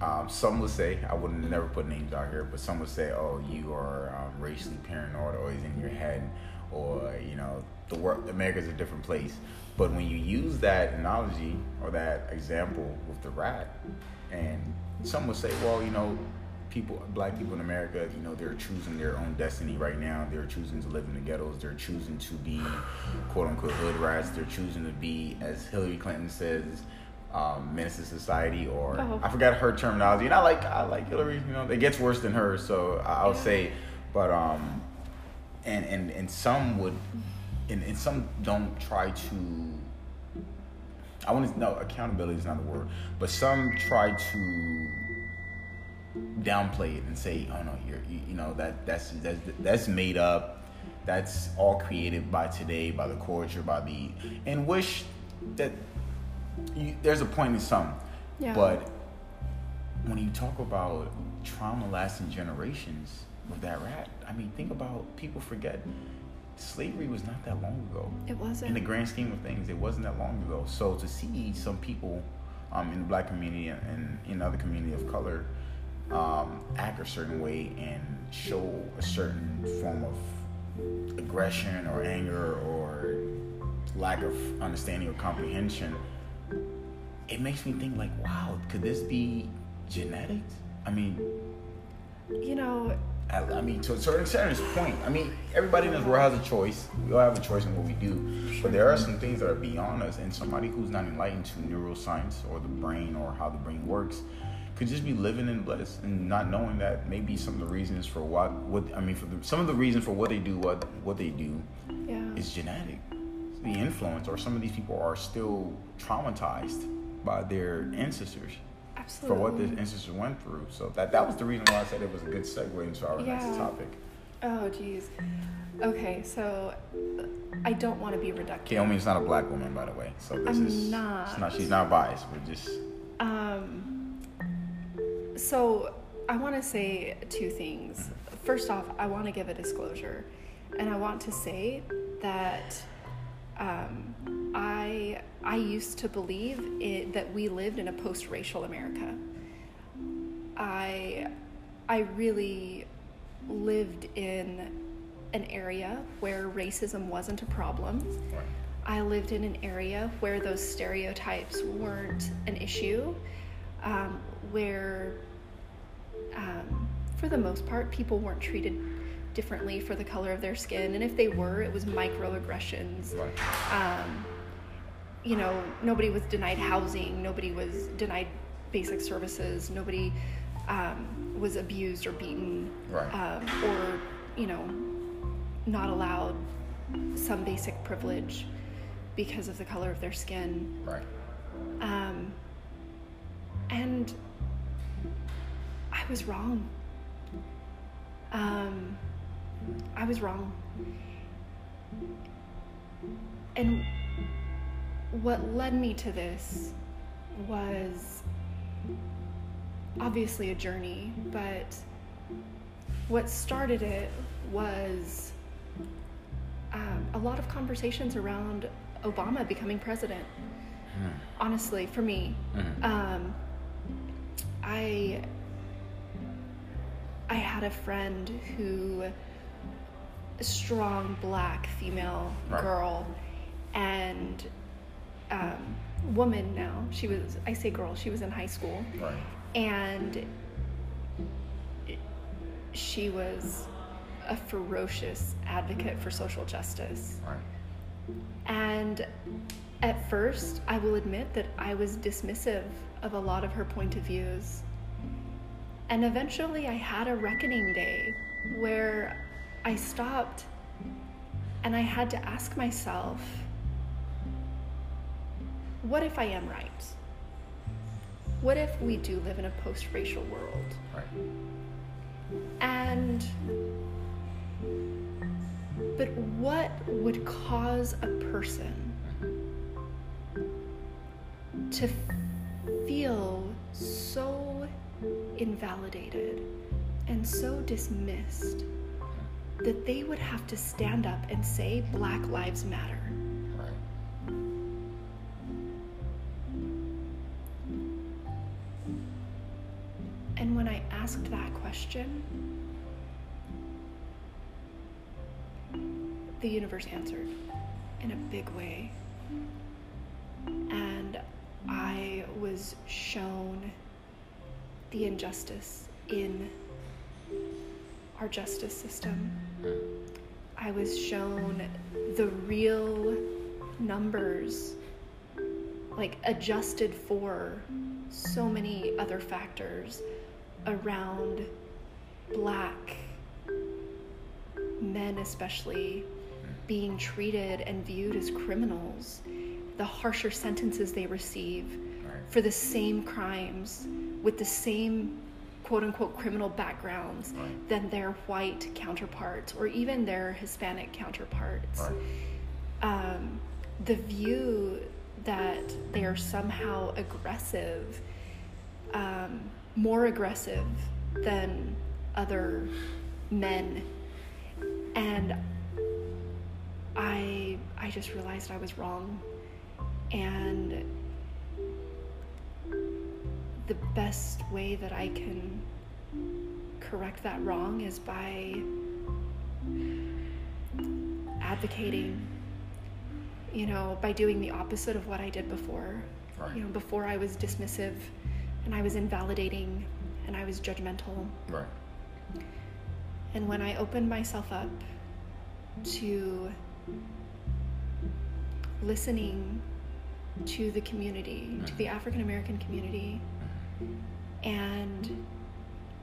um, some would say, I would never put names out here, but some would say, oh, you are um, racially paranoid, is in your head, or you know, the world, America's a different place. But when you use that analogy or that example with the rat, and some would say, well, you know, people, black people in America, you know, they're choosing their own destiny right now. They're choosing to live in the ghettos. They're choosing to be quote unquote hood rats. They're choosing to be, as Hillary Clinton says, um, menace to society. Or Oh. I forgot her terminology, and I like I like Hillary. You know, it gets worse than her, so I'll Yeah. say, but um, and and and some would, and, and some don't try to. I want to no accountability is not a word, but some try to downplay it and say, "Oh no, you're you, you know that that's that's that's made up. That's all created by today, by the culture, by the and wish that you, there's a point in some, Yeah. but when you talk about trauma lasting generations with that rat, I mean, think about people forget slavery was not that long ago It wasn't. in the grand scheme of things, it wasn't that long ago. So to see some people um, in the black community and in other community of color um, act a certain way and show a certain form of aggression or anger or lack of understanding or comprehension, it makes me think like, wow, could this be genetics? I mean, you know, I, I mean, to a certain extent, point. I mean, everybody in this world has a choice. We all have a choice in what we do. But there are some things that are beyond us, and somebody who's not enlightened to neuroscience or the brain or how the brain works could just be living in bliss and not knowing that maybe some of the reasons for what, what I mean, for the, some of the reasons for what they do, what what they do, yeah. is genetic. The influence, or some of these people are still traumatized by their ancestors for what their ancestors went through. So that that was the reason why I said it was a good segue into our next topic. Oh, geez. Okay, so I don't want to be reductive. Kiyomi is not a black woman, by the way. So this I'm is not. It's not. She's not biased. We're just Um, so I want to say two things. First off, I want to give a disclosure, and I want to say that um, I I used to believe it, that we lived in a post-racial America. I I really lived in an area where racism wasn't a problem. I lived in an area where those stereotypes weren't an issue, um, where, um, for the most part, people weren't treated differently for the color of their skin, and if they were, it was microaggressions. right. Um, you know, nobody was denied housing, nobody was denied basic services, nobody um, was abused or beaten, Right. um, or you know, not allowed some basic privilege because of the color of their skin. Right. Um, and I was wrong. Um, I was wrong. And what led me to this was obviously a journey, but what started it was um, a lot of conversations around Obama becoming president. Honestly, for me, Mhm. um, I I had a friend who strong black female Right. girl and um, woman now. She was I say girl, she was in high school Right. and she was a ferocious advocate for social justice. Right. And at first, I will admit that I was dismissive of a lot of her point of views. And eventually, I had a reckoning day where I stopped and I had to ask myself what if I am right? What if we do live in a post racial world? Right. And but what would cause a person to feel so invalidated and so dismissed that they would have to stand up and say Black Lives Matter? Right. And when I asked that question, the universe answered in a big way. And I was shown the injustice in our justice system. I was shown the real numbers, like adjusted for so many other factors around black men, especially being treated and viewed as criminals, the harsher sentences they receive for the same crimes with the same quote unquote criminal backgrounds Right. than their white counterparts or even their Hispanic counterparts. Right. Um, the view that they are somehow aggressive, um, more aggressive than other men. And I, I just realized I was wrong. And the best way that I can correct that wrong is by advocating, you know, by doing the opposite of what I did before. Right. You know, before I was dismissive and I was invalidating and I was judgmental. Right. And when I opened myself up to listening to the community, to the mm-hmm. African American community, and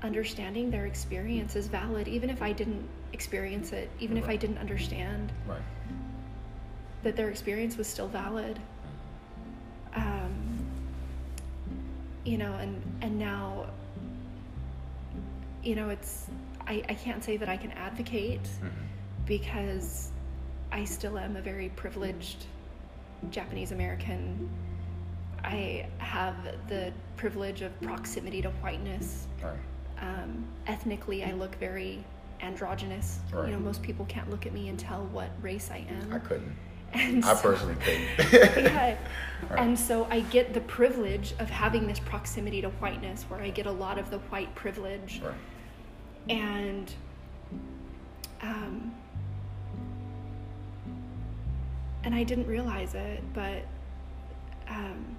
understanding their experience is valid, even if I didn't experience it, even if I didn't understand Right. that their experience was still valid. Um, you know, and and now, you know, it's I, I can't say that I can advocate Mhm. because I still am a very privileged Japanese American. I have the privilege of proximity to whiteness. Right. Um, ethnically, I look very androgynous. Right. You know, most people can't look at me and tell what race I am. I couldn't. And I so- personally couldn't. yeah. Right. And so I get the privilege of having this proximity to whiteness where I get a lot of the white privilege. Right. And um, and I didn't realize it, but um,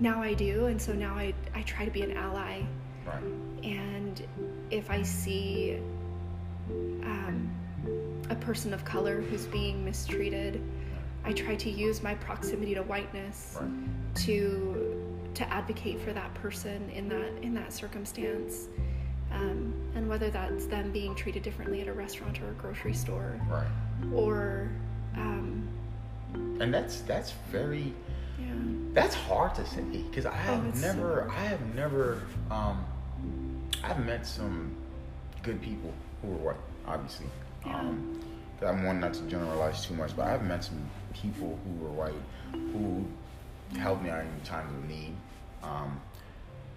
now I do, and so now I, I try to be an ally. Right. And if I see um, a person of color who's being mistreated, I try to use my proximity to whiteness Right. to to advocate for that person in that in that circumstance. Um, and whether that's them being treated differently at a restaurant or a grocery store, Right. or um, And that's that's very yeah, that's hard to say because I have Oh, so never. I have never um I've met some good people who are white, obviously. Yeah. Um, I'm one not to generalize too much, but I've met some people who were white who helped me out in times of need. Um,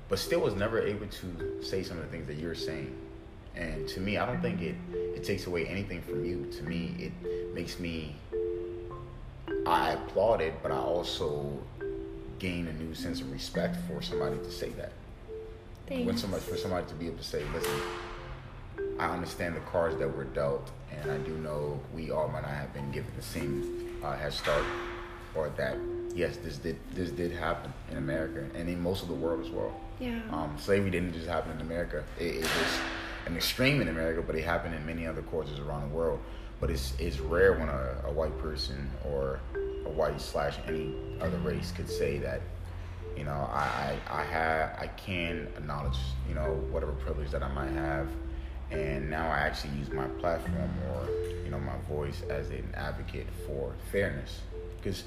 but still was never able to say some of the things that you're saying. And to me, I don't think it it takes away anything from you. To me, it makes me I applaud it, but I also gain a new sense of respect for somebody to say that. When thanks. somebody for somebody to be able to say, "Listen, I understand the cards that were dealt, and I do know we all might not have been given the same uh, head start, or that yes, this did this did happen in America and in most of the world as well. yeah, Um, slavery didn't just happen in America. It, it was an extreme in America, but it happened in many other cultures around the world. But it's it's rare when a, a white person or a white slash any other race could say that, you know, I, I, I have I can acknowledge, you know, whatever privilege that I might have and now I actually use my platform or, you know, my voice as an advocate for fairness. Because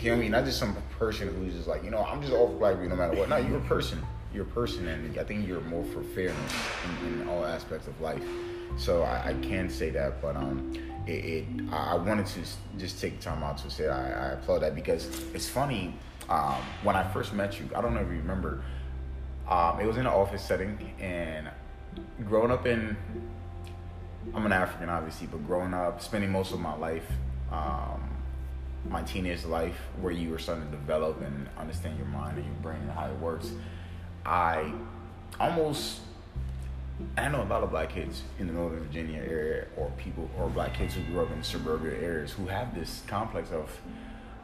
you know I mean? Not just some person who's just like, you know, I'm just all for black people no matter what. No, you're a person. You're a person, and I think you're more for fairness in, in all aspects of life. So I, I can say that, but um, it, it I wanted to just take time out to say I, I applaud that because it's funny. Um, when I first met you, I don't know if you remember. Um, it was in an office setting, and growing up in I'm an African, obviously, but growing up, spending most of my life, um, my teenage life, where you were starting to develop and understand your mind and your brain and how it works, I almost, I know a lot of black kids in the Northern Virginia area, or people, or black kids who grew up in suburban areas who have this complex of,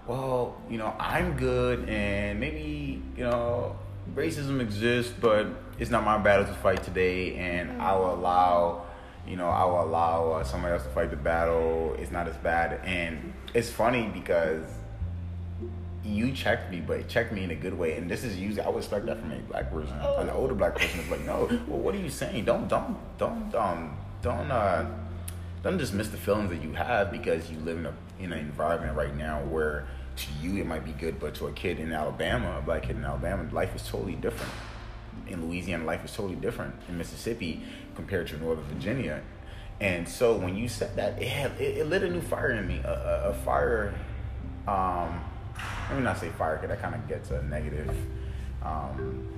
well, you know, I'm good, and maybe, you know, racism exists, but it's not my battle to fight today, and I will allow, you know, I will allow uh, somebody else to fight the battle. It's not as bad, and it's funny because you checked me, but checked me in a good way, and this is usually I would expect that from a black person, Oh. an older black person. Is like, no, well, what are you saying? Don't, don't, don't, um, don't, uh, don't dismiss the feelings that you have because you live in a in an environment right now where to you it might be good, but to a kid in Alabama, a black kid in Alabama, life is totally different. In Louisiana, life is totally different. In Mississippi, compared to Northern Virginia, and so when you said that, it had, it, it lit a new fire in me, a, a, a fire. Um, let me not say fire because that kind of gets a negative um,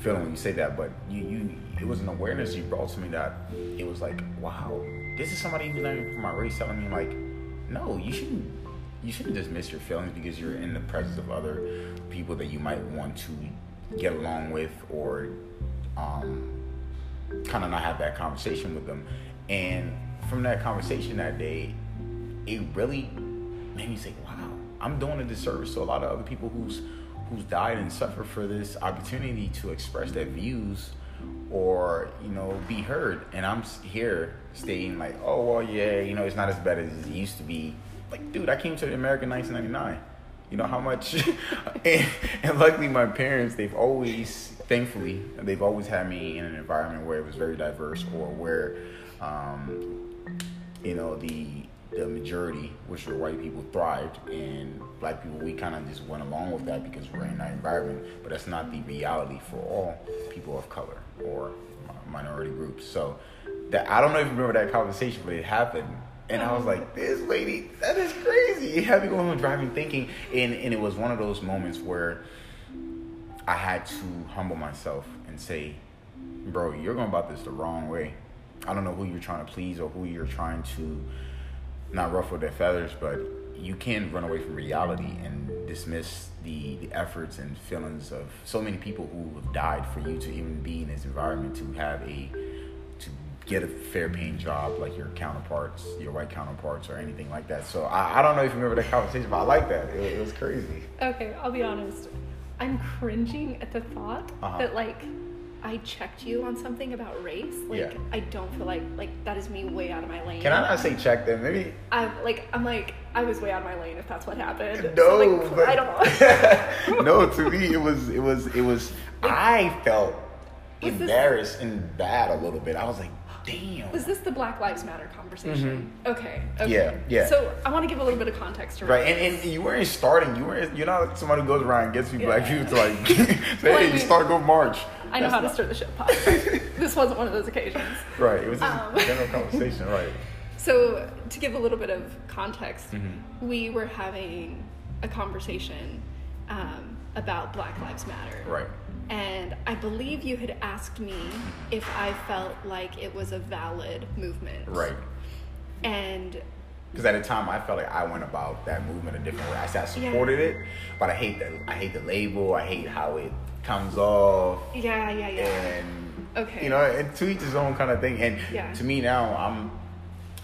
feeling when you say that. But you, you, it was an awareness you brought to me that it was like, wow, this is somebody who's not even from my race telling me like, no, you shouldn't, you shouldn't dismiss your feelings because you're in the presence of other people that you might want to get along with or um, kind of not have that conversation with them. And from that conversation that day, it really made me say, "Wow, I'm doing a disservice to a lot of other people who's who's died and suffered for this opportunity to express their views or you know be heard." And I'm here stating like, "Oh well, yeah, you know, it's not as bad as it used to be." Like, dude, I came to America in 1999. You know how much, and, and luckily my parents, they've always, thankfully, they've always had me in an environment where it was very diverse or where, um, you know, the the majority, which were white people, thrived, and black people, we kind of just went along with that because we're in that environment. But that's not the reality for all people of color or minority groups. So, that I don't know if you remember that conversation, but it happened. And I was uh-huh. like, this lady, that is crazy. It had me going home driving thinking. And, and it was one of those moments where I had to humble myself and say, bro, you're going about this the wrong way. I don't know who you're trying to please or who you're trying to not ruffle their feathers, but you can't run away from reality and dismiss the, the efforts and feelings of so many people who have died for you to even be in this environment to have a to get a fair paying job like your counterparts, your white counterparts, or anything like that. So I, I don't know if you remember that conversation, but I like that. It, it was crazy. Okay, I'll be honest. I'm cringing at the thought Uh-huh. that like I checked you on something about race. Like Yeah. I don't feel like like that is me way out of my lane. Can I not say check then? Maybe I'm like I'm like I was way out of my lane if that's what happened. No, so, like, but I don't no, to me it was it was it was I felt Was this- embarrassed and bad a little bit. I was like, damn. Was this the Black Lives Matter conversation? Okay. Okay. Mm-hmm. Yeah, yeah. So I want to give a little bit of context Right, and, this. and you weren't starting. You weren't. You're not somebody who goes around and gets you black Yeah. people to like say, Well, I "Hey, mean, start go march." I know how to stir the shit pot. this wasn't one of those occasions. Right, it was just Um. a general conversation. Right. So, to give a little bit of context, Mm-hmm. we were having a conversation um, about Black Lives Matter. Right. And I believe you had asked me if I felt like it was a valid movement. Right. And Because at the time, I felt like I went about that movement a different way. I said I supported it, but I hate the I hate the label. I hate how it comes off. yeah, yeah, yeah. and Okay. you know, and to each his own kind of thing. And Yeah. to me now, I'm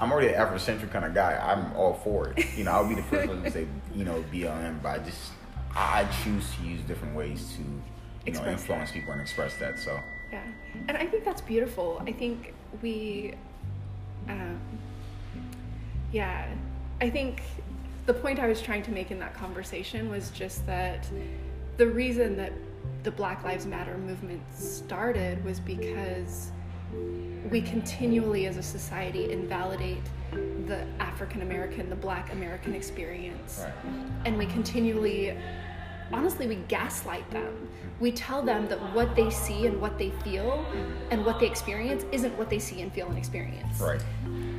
I'm already an Afrocentric kind of guy. I'm all for it. You know, I'll be the first one to say, you know, BLM, but I just I choose to use different ways to you know Express influence people and express that. So Yeah, and I think that's beautiful. I think we, um, yeah, I think the point I was trying to make in that conversation was just that the reason that the Black Lives Matter movement started was because we continually, as a society, invalidate the African American, the Black American experience. Right, and we continually honestly we gaslight them. We tell them that what they see and what they feel and what they experience isn't what they see and feel and experience. Right,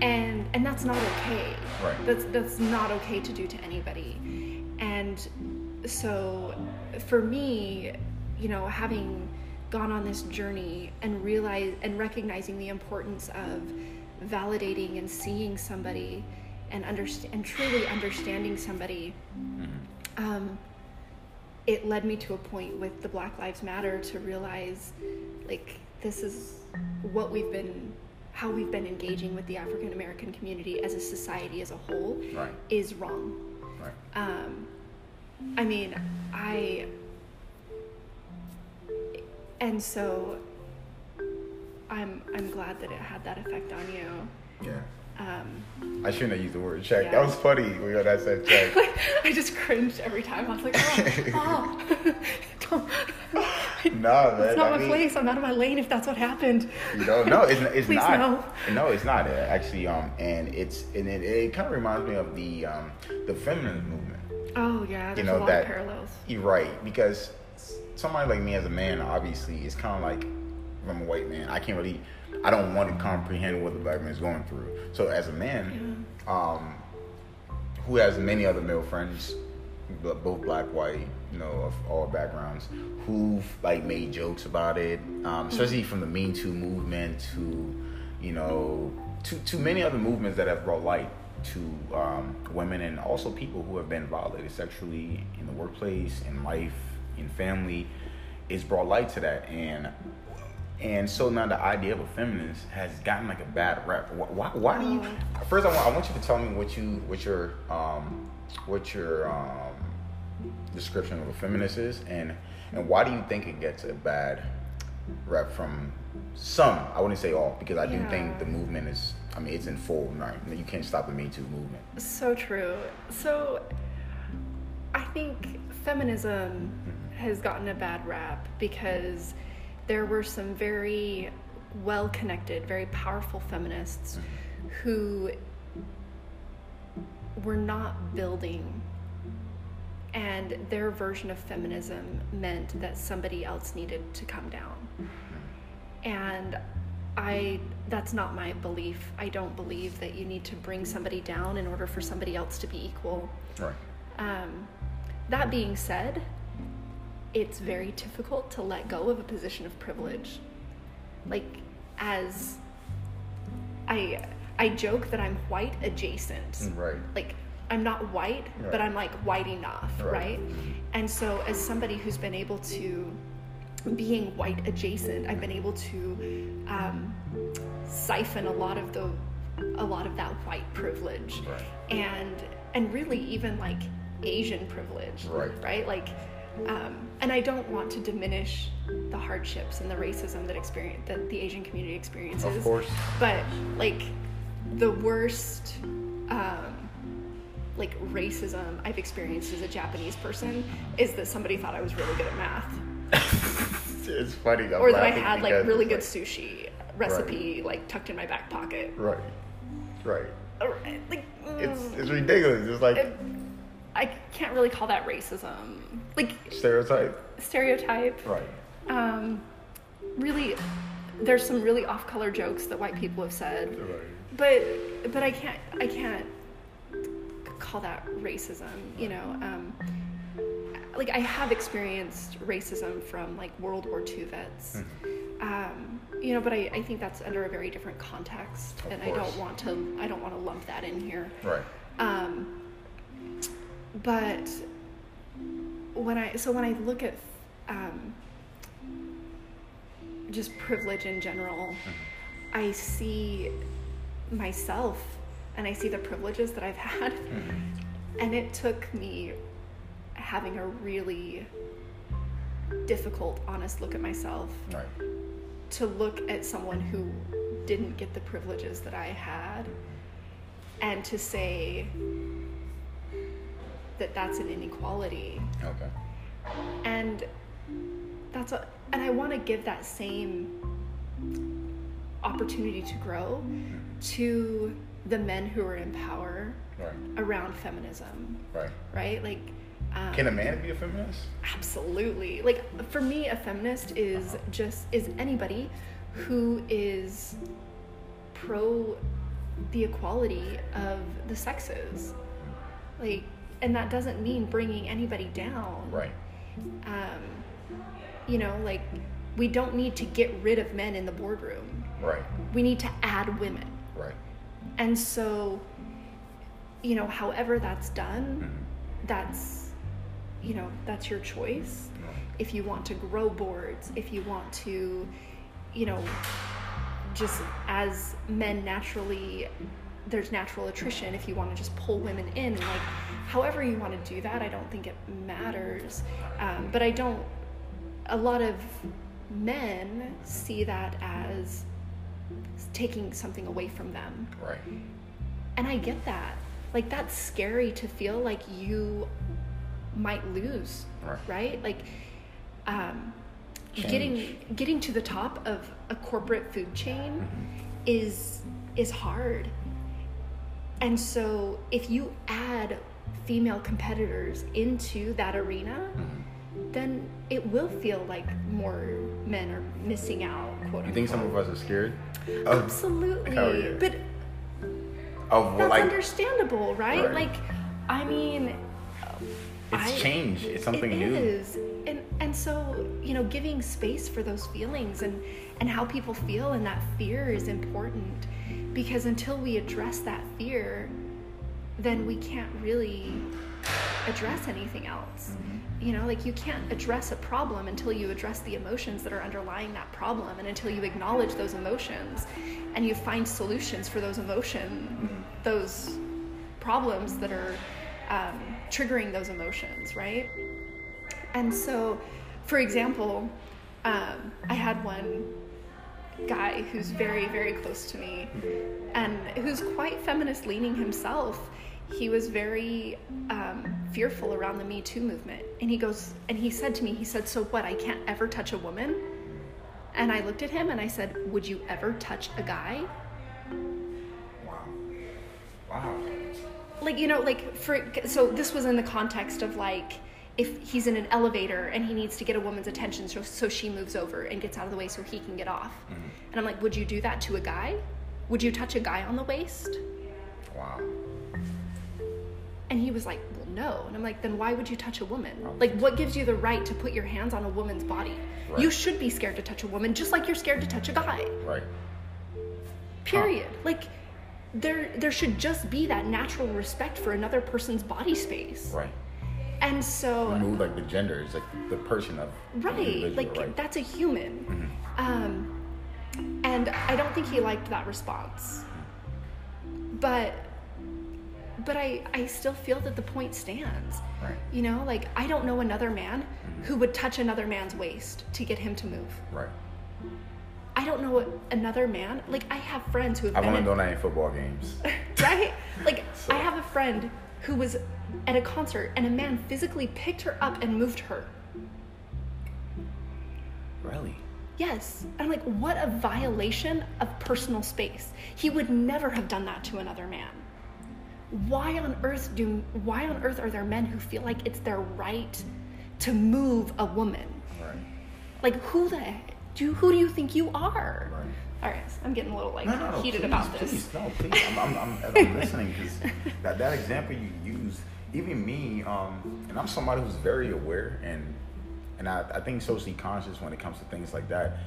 and and that's not okay. Right. that's that's not okay to do to anybody. And so for me you know having gone on this journey and realize and recognizing the importance of validating and seeing somebody and understand and truly understanding somebody um, it led me to a point with the Black Lives Matter to realize like this is what we've been how we've been engaging with the African American community as a society as a whole Right. is wrong. right, Um, I mean, I and so I'm I'm glad that it had that effect on you. Yeah. Um, I shouldn't have used the word check. Yeah. That was funny when that said check. I just cringed every time. I was like, oh, oh. Don't, nah, man. it's not I my mean, place. I'm out of my lane if that's what happened. You know, no, it's, it's Please not. no. No, it's not uh, actually. Um, and it's and it, it kind of reminds me of the um the feminist movement. Oh yeah, there's know, a lot that- of parallels. You're right because somebody like me as a man, obviously, is kind of like I'm a white man. I can't really. I don't want to comprehend what the black man is going through. So as a man, um, who has many other male friends, both black, white, you know, of all backgrounds, who've like made jokes about it, um, especially from the Me Too movement to, you know, to to many other movements that have brought light to um, women and also people who have been violated sexually in the workplace, in life, in family. It's brought light to that, and and so now the idea of a feminist has gotten like a bad rep. Why, why, why do you? First, I want, I want you to tell me what you what your um what your um description of a feminist is, and and why do you think it gets a bad rep from some? I wouldn't say all because I do think the movement is. I mean, it's in full. Right? Now you can't stop the Me Too movement. So true. So I think feminism has gotten a bad rap because there were some very well connected, very powerful feminists who were not building. And their version of feminism meant that somebody else needed to come down. And I that's not my belief. I don't believe that you need to bring somebody down in order for somebody else to be equal. Right. Um, that being said, it's very difficult to let go of a position of privilege. Like, as I I joke that I'm white adjacent. Right. Like, I'm not white, Right. but I'm like white enough, Right. right? And so, as somebody who's been able to being white adjacent, I've been able to um, siphon a lot of the a lot of that white privilege Right. and and really even like Asian privilege, Right. Right, like. Um, and I don't want to diminish the hardships and the racism that experience that the Asian community experiences. Of course. But like the worst um, like racism I've experienced as a Japanese person is that somebody thought I was really good at math, it's funny. I'm or that I had like really good sushi recipe like tucked in my back pocket. Right. Right. Like It's mm, it's ridiculous. It's like it- I can't really call that racism. Like stereotype. stereotype. Right. Um, really, there's some really off-color jokes that white people have said. Right. but but I can't I can't call that racism. You know, um, like I have experienced racism from like World War II vets. Um, you know, but I, I think that's under a very different context, Of and I don't want to I don't want to lump that in here. Right. Um, but when I so when I look at um, just privilege in general, I see myself and I see the privileges that I've had, and it took me having a really difficult, honest look at myself Right. to look at someone who didn't get the privileges that I had and to say that that's an inequality Okay. and that's a, and I want to give that same opportunity to grow to the men who are in power Right. around feminism Right. right like um, Can a man be a feminist? Absolutely. Like for me, a feminist is just is anybody who is pro the equality of the sexes. Like, and that doesn't mean bringing anybody down. Right. Um, you know, like we don't need to get rid of men in the boardroom. Right. We need to add women. Right. And so, you know, however that's done, that's, you know, that's your choice. If you want to grow boards, if you want to, you know, just as men naturally, there's natural attrition. If you want to just pull women in, like, however you want to do that, I don't think it matters. Um, but I don't, a lot of men see that as taking something away from them. Right. And I get that. Like that's scary to feel like you might lose, Right. right? Like um, getting getting to the top of a corporate food chain Mm-hmm. is is hard. And so if you add female competitors into that arena, Mm-hmm. then it will feel like more men are missing out, quote You think some of us are scared? Absolutely. Yeah. But of what, that's like understandable, right? Right. Like, I mean, it's I- change. It's something it new. is. and and so you know, giving space for those feelings and and how people feel and that fear is important because until we address that fear, then we can't really address anything else. Mm-hmm. You know, like you can't address a problem until you address the emotions that are underlying that problem and until you acknowledge those emotions and you find solutions for those emotion those problems that are um, triggering those emotions, right? And so, for example, um, I had one guy who's very, very close to me and who's quite feminist leaning himself. He was very um, fearful around the Me Too movement. And he goes, and he said to me, he said, So what, I can't ever touch a woman? And I looked at him and I said, Would you ever touch a guy? Wow. Wow. like you know like for so this was in the context of like if he's in an elevator and he needs to get a woman's attention so, so she moves over and gets out of the way so he can get off. Mm-hmm. And i'm like would you do that to a guy? Would you touch a guy on the waist? Wow. and he was like well no. And i'm like then why would you touch a woman? Oh. Like what gives you the right to put your hands on a woman's body? Right. you should be scared to touch a woman just like you're scared to touch a guy. Right. period. Like there there should just be that natural respect for another person's body space. Right. And so Remove like the gender. It's like the person of right like right? that's a human um and i don't think he liked that response but but i i still feel that the point stands Right. you know like i don't know another man who would touch another man's waist to get him to move Right. i don't know another man like i have friends who have I've been only done that in football games. right? Like, So- I have a friend who was at a concert and a man physically picked her up and moved her. really? Yes. I'm like, what a violation of personal space. He would never have done that to another man. Why on earth do why on earth are there men who feel like it's their right to move a woman? Right. Like who the do who do you think you are? Right. All right, I'm getting a little like No, no, heated please, about please, this. No, please. I'm, I'm, I'm, I'm listening because that, that example you even me, um, and I'm somebody who's very aware and and I, I think socially conscious when it comes to things like that.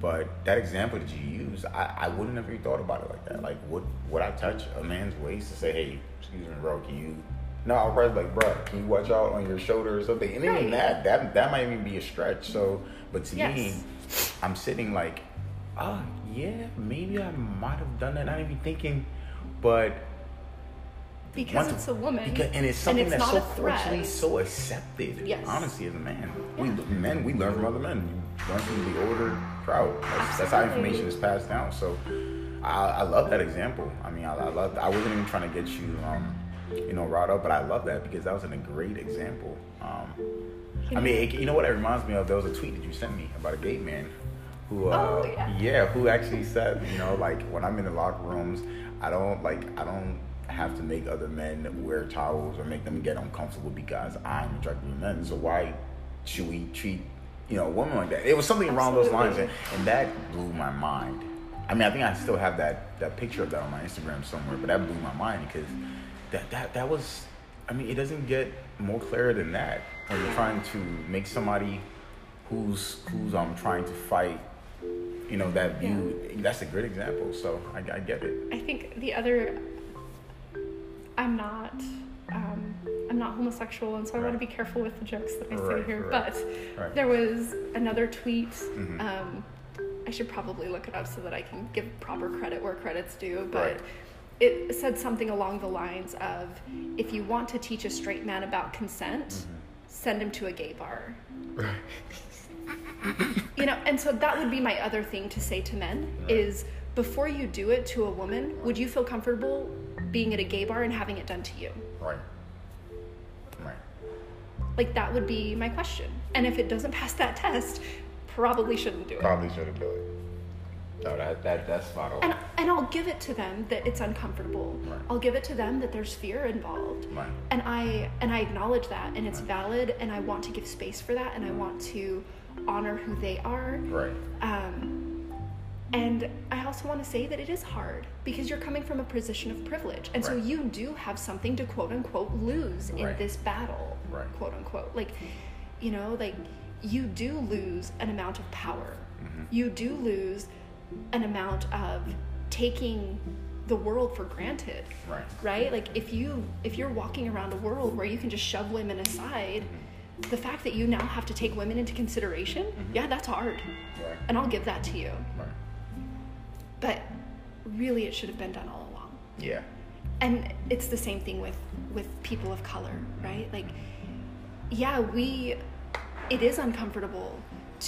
But that example that you use, I, I wouldn't have even thought about it like that. Like, would would I touch a man's waist to say, "Hey, excuse me, bro, can you?" No, I'll probably be like, bro, can you watch out on your shoulder or something? And even that, that that might even be a stretch. So, but to me, I'm sitting like, oh yeah, maybe I might have done that. Not even thinking, but Because it's a woman. Because, and it's something it's that's so fortunately so accepted. Yes. Honestly, as a man, Yeah. we men we learn from other men. You learn from the older crowd. That's, that's how information is passed down. So, I, I love that example. I mean, I, I love. I wasn't even trying to get you, um, you know, riled up, but I love that because that was a great example. Um, I mean, it, you know what it reminds me of? There was a tweet that you sent me about a gay man who, uh, Oh, yeah. who actually said, you know, like when I'm in the locker rooms, I don't like, I don't have to make other men wear towels or make them get uncomfortable because I'm attracted to men. So why should we treat, you know, a woman like that? It was something around those lines, and, and that blew my mind. I mean, I think I still have that that picture of that on my Instagram somewhere, but that blew my mind because that that that was. I mean, it doesn't get more clear than that when you're trying to make somebody who's who's um trying to fight, you know, that view. That's a great example. So I, I get it. I think the other, I'm not, um, I'm not homosexual, and so I want to be careful with the jokes that I say here. right, but right. there was another tweet. Mhm. Um, I should probably look it up so that I can give proper credit where credit's due. But Right. it said something along the lines of, "If you want to teach a straight man about consent, Mm-hmm. send him to a gay bar." you know, and and so that would be my other thing to say to men is before you do it to a woman, would you feel comfortable being at a gay bar and having it done to you? Right. Right. Like that would be my question. And if it doesn't pass that test, probably shouldn't do it. Probably shouldn't do it. No, that, that that's spot on. And and I'll give it to them that it's uncomfortable. Right. I'll give it to them that there's fear involved. Right. And I and I acknowledge that and it's valid and I want to give space for that and I want to honor who they are. Right. Um, and I also want to say that it is hard because you're coming from a position of privilege. And so you do have something to quote unquote lose in Right. this battle, Right. quote unquote. Like, you know, like you do lose an amount of power. Mm-hmm. You do lose an amount of taking the world for granted Right. right like if you if you're walking around a world where you can just shove women aside the fact that you now have to take women into consideration yeah that's hard Right. and i'll give that to you Right. But really it should have been done all along. Yeah. and it's the same thing with with people of color right? Like yeah we it is uncomfortable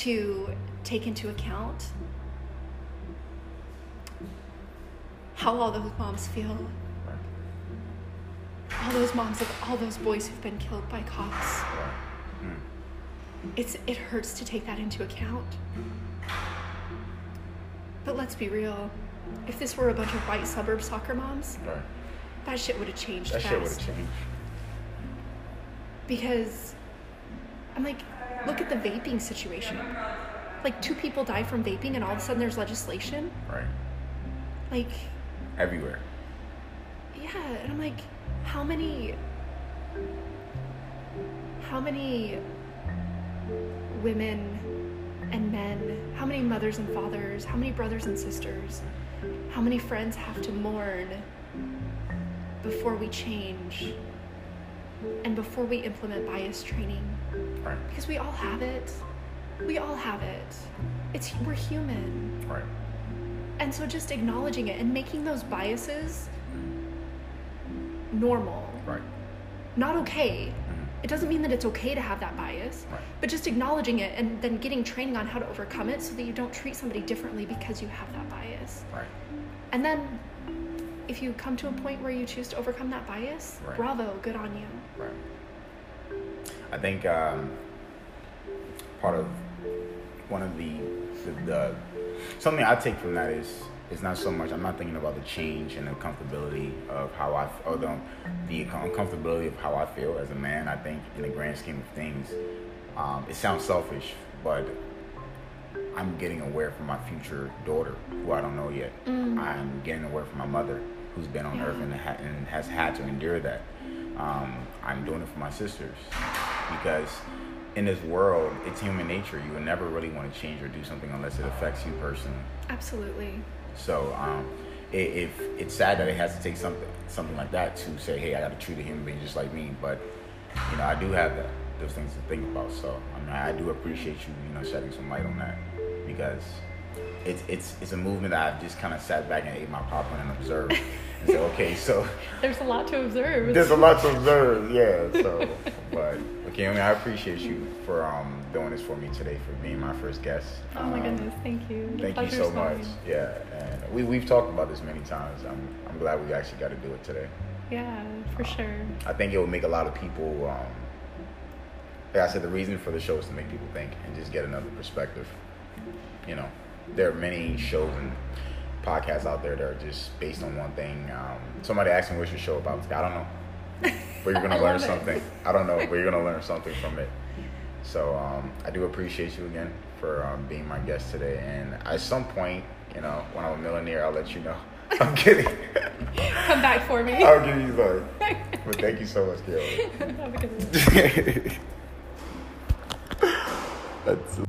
to take into account how all those moms feel. All those moms of all those boys who've been killed by cops. Hmm. It's it hurts to take that into account but let's be real if this were a bunch of white suburb soccer moms Right. that shit would have changed That fast shit would have changed. because I'm like, look at the vaping situation. Like two people die from vaping, and all of a sudden there's legislation. Right. Like, Everywhere. yeah, and I'm like, how many, how many women and men, how many mothers and fathers, how many brothers and sisters, how many friends have to mourn before we change and before we implement bias training? Right. because we all have it we all have it it's we're human Right. and so just acknowledging it and making those biases normal Right. not okay. It doesn't mean that it's okay to have that bias Right. but just acknowledging it and then getting training on how to overcome it so that you don't treat somebody differently because you have that bias Right. and then if you come to a point where you choose to overcome that bias Right. bravo good on you Right. I think um, part of one of the, the the something I take from that is is not so much. I'm not thinking about the change and the comfortability of how I or the the uncomfortability of how I feel as a man. I think in the grand scheme of things, um, it sounds selfish, but I'm getting aware from my future daughter, who I don't know yet. I'm getting aware from my mother, who's been on Yeah. earth and, ha- and has had to endure that. Um, I'm doing it for my sisters because in this world, it's human nature. You would never really want to change or do something unless it affects you personally. absolutely So um, i if it's sad that it has to take something something like that to say, hey, I got to treat a human being just like me. But you know, I do have that, those things to think about. So I mean, I do appreciate you, you know, shedding some light on that because it's it's it's a movement that I've just kind of sat back and ate my popcorn and observed and said, okay, so there's a lot to observe there's a lot to observe, yeah. So, but okay, I appreciate you for um doing this for me today, for being my first guest. Oh my Um, goodness, thank you. The Thank you so much. Yeah, and we we've talked about this many times. I'm I'm glad we actually got to do it today. Yeah, for sure. I think it will make a lot of people. Um, like I said, the reason for the show is to make people think and just get another perspective. You know, there are many shows and podcasts out there that are just based on one thing. Um, somebody asked me, "What's your show about?" I was like, I don't know, but you're gonna learn love it. something. I don't know, but you're gonna learn something from it. So um, I do appreciate you again for um, being my guest today. And at some point, you know, when I'm a millionaire, I'll let you know. I'm kidding. Come back for me. I'll give you some. But thank you so much, Gail. Have a good one. That's